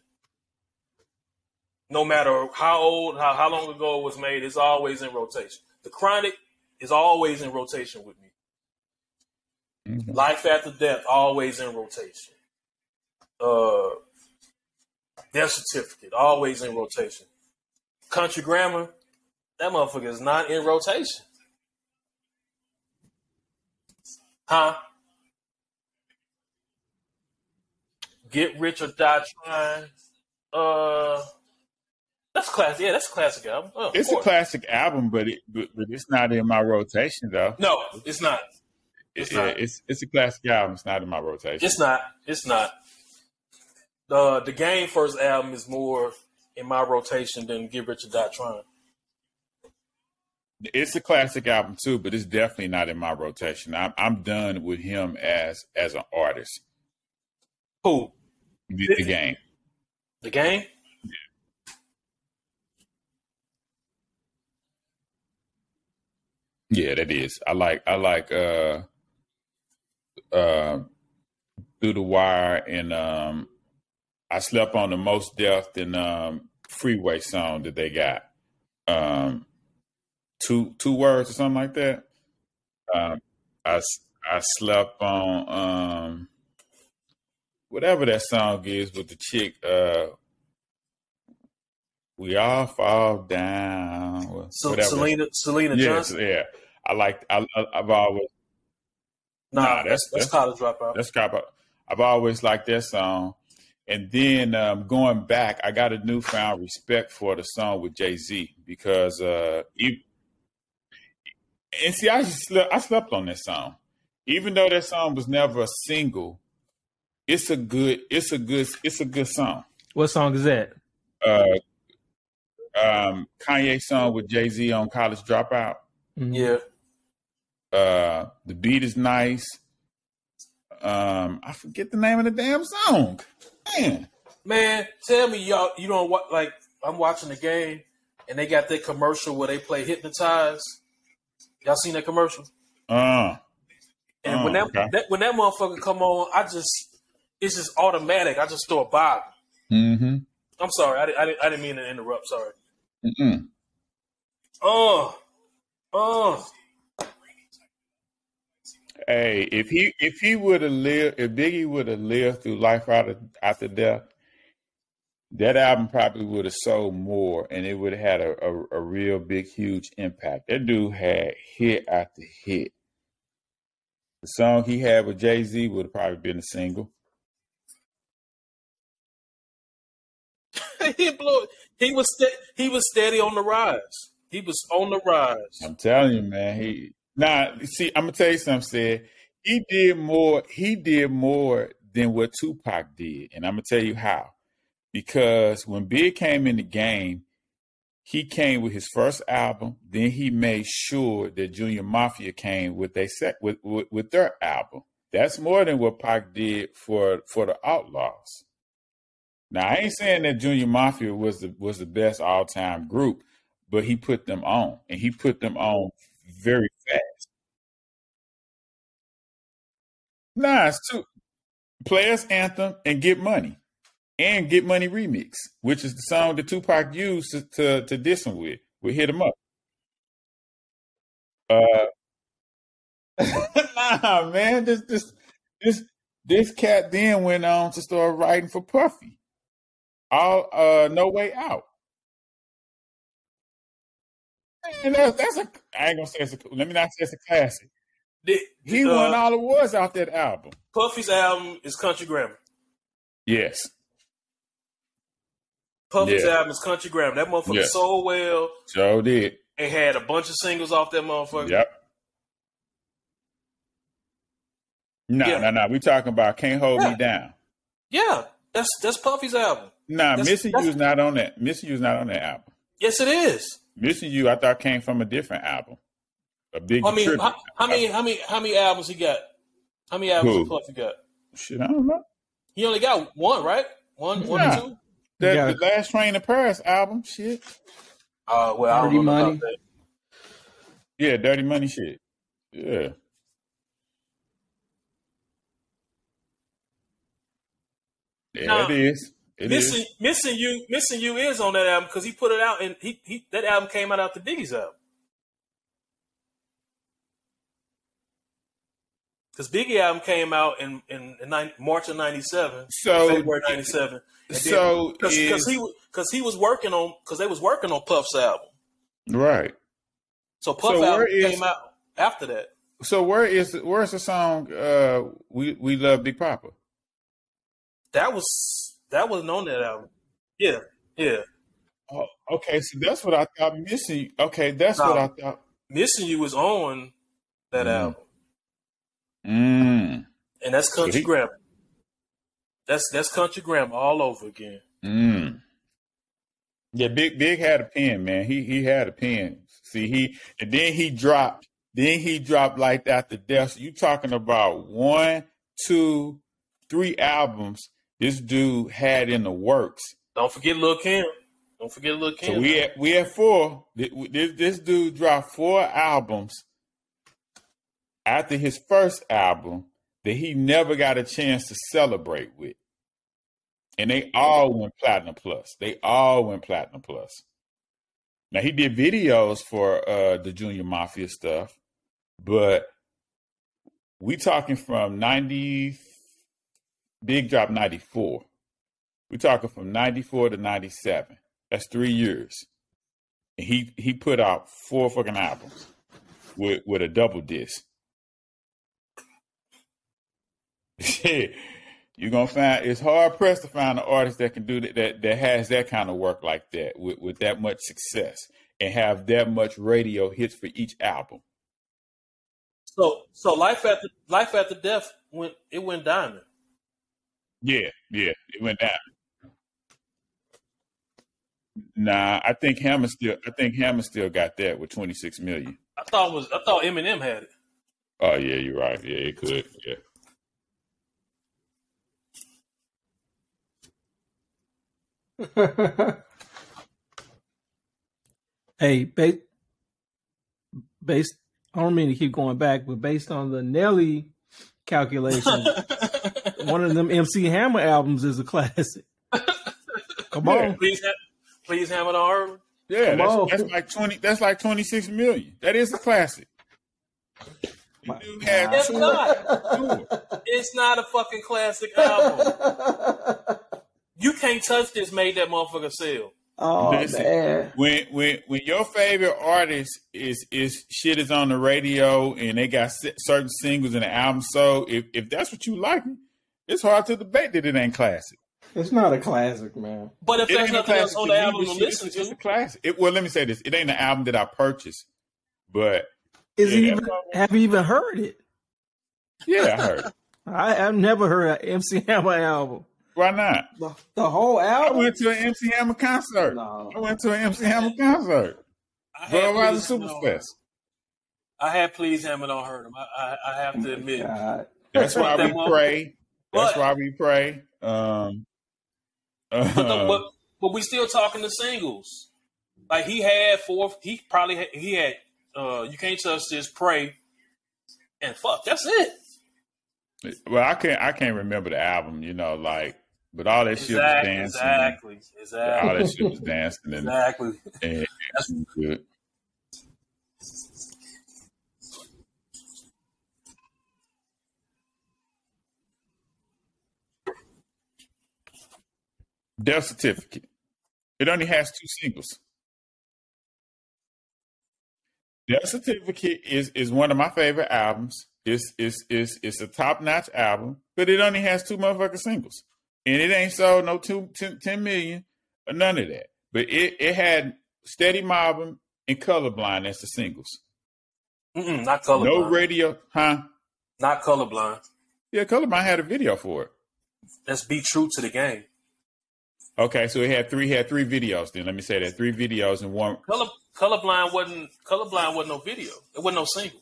No matter how old, how, how long ago it was made, it's always in rotation. The Chronic is always in rotation with me. Mhm. Life After Death always in rotation. Uh, Death Certificate always in rotation. Country Grammar, that motherfucker is not in rotation. Huh? Get Rich or Die Trying. Uh, that's classic. Yeah, that's a classic album. Oh, It's a classic album, but it but, but it's not in my rotation though. No, it's not. It's It- not. it's it's a classic album. It's not in my rotation. It's not. It's not. The the game first album is more in my rotation than Get Rich or Die Trying. It's a classic album too, but it's definitely not in my rotation. I'm I'm done with him as as an artist. Who? The, the game. The game? Yeah, that is. I like I like uh uh through the wire and um I slept on the Mos Def and um freeway song that they got. Um two two words or something like that. Um I I slept on um whatever that song is with the chick uh we all fall down. So whatever. Syleena Syleena Yes, Johnson? yeah. I like. I, I've always Nah, Nah, that's, that's- that's college dropout. that's of. I've always liked that song, and then um, going back, I got a newfound respect for the song with Jay Z because uh, e- and see, I just slept, I slept on that song, even though that song was never a single. It's a good. It's a good. It's a good song. What song is that? Uh, um, Kanye song with Jay Z on College Dropout. Mhm. yeah. Uh, the beat is nice. Um, I forget the name of the damn song. Man, Man, tell me y'all you don't what like I'm watching the game and they got that commercial where they play hypnotize. Y'all seen that commercial? uh, And Oh, when that, okay. that when that motherfucker come on, I just it's just automatic. I just throw a bob. mm-hmm, I'm sorry, I, I, didn't, I didn't mean to interrupt. Sorry. mm-mm. Oh, oh, Hey, if he if he would have lived, if Biggie would have lived through life out of, after death, that album probably would have sold more, and it would have had a, a, a real big, huge impact. That dude had hit after hit. The song he had with Jay Z would have probably been a single. he blew. He was sta- he was steady on the rise. He was on the rise. I'm telling you, man. He now see. I'm gonna tell you something. Said he did more. He did more than what Tupac did, and I'm gonna tell you how. because when Big came in the game, he came with his first album. Then he made sure that Junior Mafia came with they set with, with with their album. That's more than what Pac did for for the Outlaws. Now I ain't saying that Junior Mafia was the was the best all time group, but he put them on, and he put them on very fast. Nah, it's two players anthem and get money and Get Money Remix, which is the song that Tupac used to to, to diss him with. We hit him up. Uh, nah, man, this this this this cat then went on to start writing for Puffy. All uh, no way out. And that's, that's a I ain't gonna say it's a let me not say it's a classic. The, He uh, won all awards off that album. Puffy's album is Country Grammar. Yes, Puffy's Yeah. album is Country Grammar. That motherfucker Yes. sold well Joe did. and had a bunch of singles off that motherfucker. Yep. No, Yeah. no, no. We talking about "Can't Hold Yeah. Me Down." Yeah, that's that's Puffy's album. Nah, That's- "Missing that's- You" is not on that. "Missing You" is not on that album. Yes, it is. "Missing You" I thought came from a different album, a big. I mean, how, how many how many how many albums he got? How many albums Who? did Puffy got? Shit, I don't know. He only got one, right? One, one or two. That Yeah. the last train to Paris album. Shit. Uh, well, I Dirty don't Money. about that. Yeah, Dirty Money. Shit. Yeah. Yeah, Nah. it is. It is. missing missing you missing you is on that album because he put it out and he, he that album came out after Biggie's album. Because Biggie album came out in in, in nine, March of '97, So- February '97. So because he because he was working on because they was working on Puff's album, Right. so Puff So album is- came out after that. So where is where's the song uh We We Love Big Papa? That was that wasn't on that album. Yeah, yeah. Oh, okay, so that's what I thought missing. Okay, that's what I thought. Missing You was on that Mm. album, Mm, and that's country he- grammar. That's that's country grammar all over again. mm. Yeah, Big Big had a pen, man. He he had a pen. See, he and then he dropped. Then he dropped like that to death. So you talking about one, two, three albums this dude had in the works. Don't forget Lil Kim. Don't forget Lil Kim. So we had, we had four. This, this dude dropped four albums after his first album that he never got a chance to celebrate with, and they all went platinum plus. They all went platinum plus. Now he did videos for uh, the Junior Mafia stuff, but we talking from ninety. Big drop ninety four. We're talking from ninety four to ninety seven. That's three years. And he he put out four fucking albums with with a double disc. You're gonna find it's hard pressed to find an artist that can do that, that that has that kind of work like that with, with that much success and have that much radio hits for each album. so so life after life after death went it went diamond. Yeah, yeah, it went down. Nah, I think Hammer still I think Hammer still got that with 26 million. I thought it was I thought Eminem had it. Oh yeah, you're right. Yeah, it could. Yeah. hey, ba- based, I don't mean to keep going back, but based on the Nelly calculation, one of them MC Hammer albums is a classic. Come on. please ha- please hammer on Irvin. Yeah, Come that's, on. that's like twenty. That's like twenty six million. That is a classic. The dude had It's two- not. It's not a fucking classic album. You can't touch this. Made that motherfucker sell. Oh Listen, man. when when when your favorite artist is is shit is on the radio and they got certain singles in the album, so if if that's what you like, it's hard to debate that it ain't classic. It's not a classic, man. But if It there's nothing else on the album to listen it's, it's a classic. It, well, let me say this: it ain't an album that I purchased, but Is Yeah, it even, have you even heard it? yeah, I heard. I, I've never heard an MC Hammer album. Why not? The, the whole album. I went to an MC Hammer concert. No. I went to an MC Hammer concert. I had Budweiser Please Hammer on Superfest. I had Please Hammer on heard him. I, I, I have to admit. God. That's why we pray. That's But- why we pray. Um, But, the, uh, but but we still talking the singles. Like he had four. He probably had, he had. Uh, you can't touch this. Pray and fuck. That's it. well, I can't. I can't remember the album. You know, like, but all that shit was dancing. Exactly. All that shit was dancing and, Exactly. and was good. Death certificate. It only has two singles. Death certificate is is one of my favorite albums. It's it's it's it's a top notch album, but it only has two motherfucking singles, and it ain't sold no two, 10, 10 million or none of that. But it it had Steady Mobbing and Colorblind as the singles. Mm-mm, not colorblind. No radio, huh? Not colorblind. Yeah, Colorblind had a video for it. Let's be true to the game. Okay, so it had three had three videos. Then let me say that three videos and one. Color colorblind wasn't colorblind wasn't no video. It wasn't no single.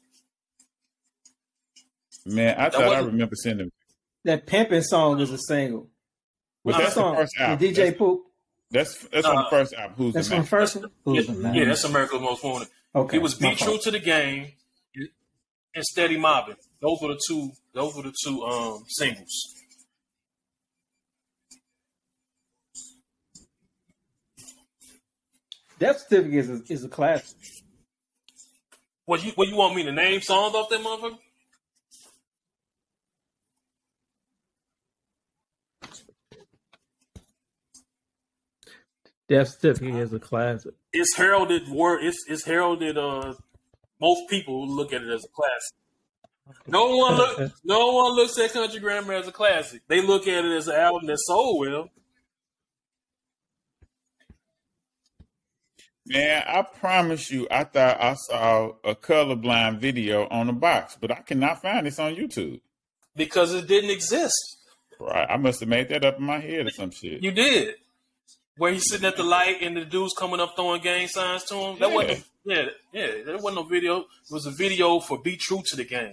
Man, I thought I remember seeing them. That pimping song was a single. But that's the the first album. The DJ That's- Poop. That's that's on the Uh, first album. Who's That's the man? the first one. Who's the man? Yeah, that's America's Most Wanted. okay. It was my be true to the game and steady mobbing. Those were the two. Those were the two um, singles. Death certificate is a, is a classic. What you what you want me to name songs off that motherfucker? Death certificate is a classic. It's heralded word. It's it's heralded. Uh, most people look at it as a classic. No one look. no one looks at Country Grammar as a classic. They look at it as an album that sold well. Man, I promise you, I thought I saw a colorblind video on the box, but I cannot find this on YouTube. because it didn't exist. Right, I must have made that up in my head or some shit. You did. Where he's sitting at the light and the dude's coming up throwing gang signs to him. That Yeah. wasn't. Yeah, yeah. There wasn't no video. It was a video for "Be True to the Game."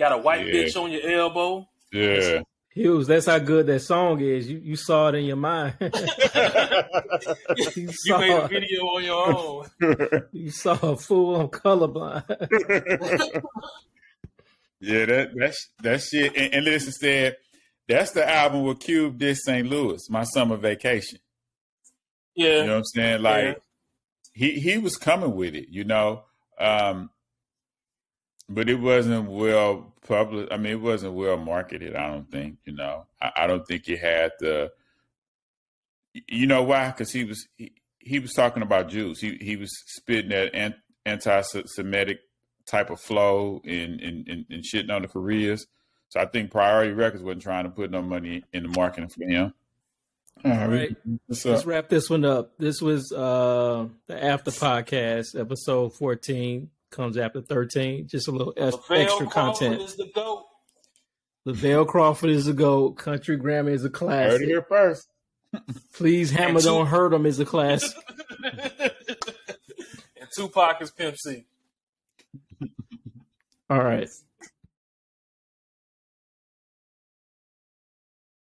Got a white Yeah. bitch on your elbow. Yeah. Hughes, that's how good that song is. You you saw it in your mind. you You made a video on your own. you saw a fool on colorblind. yeah, that that's that shit. And, and listen, said that's the album with Cube did St. Louis, my summer vacation. Yeah. You know what I'm saying? Like he he was coming with it, you know. Um but it wasn't well public. I mean, it wasn't well marketed. I don't think. You know, I, I don't think it had the. You know why? Because he was he, he was talking about Jews. He he was spitting that anti-Semitic type of flow and and, and and shitting on the Koreas. So I think Priority Records wasn't trying to put no money in the marketing for him. All All right. What's Let's wrap this one up. This was uh the after podcast, episode 14 comes after 13. Just a little ex- Lavell extra Crawford content. is the goat. Lavell Crawford is a goat. Country Grammar is a class. Heard it here first. Please Hammer Don't Hurt 'em is a classic. and Tupac is Pimp C. All right.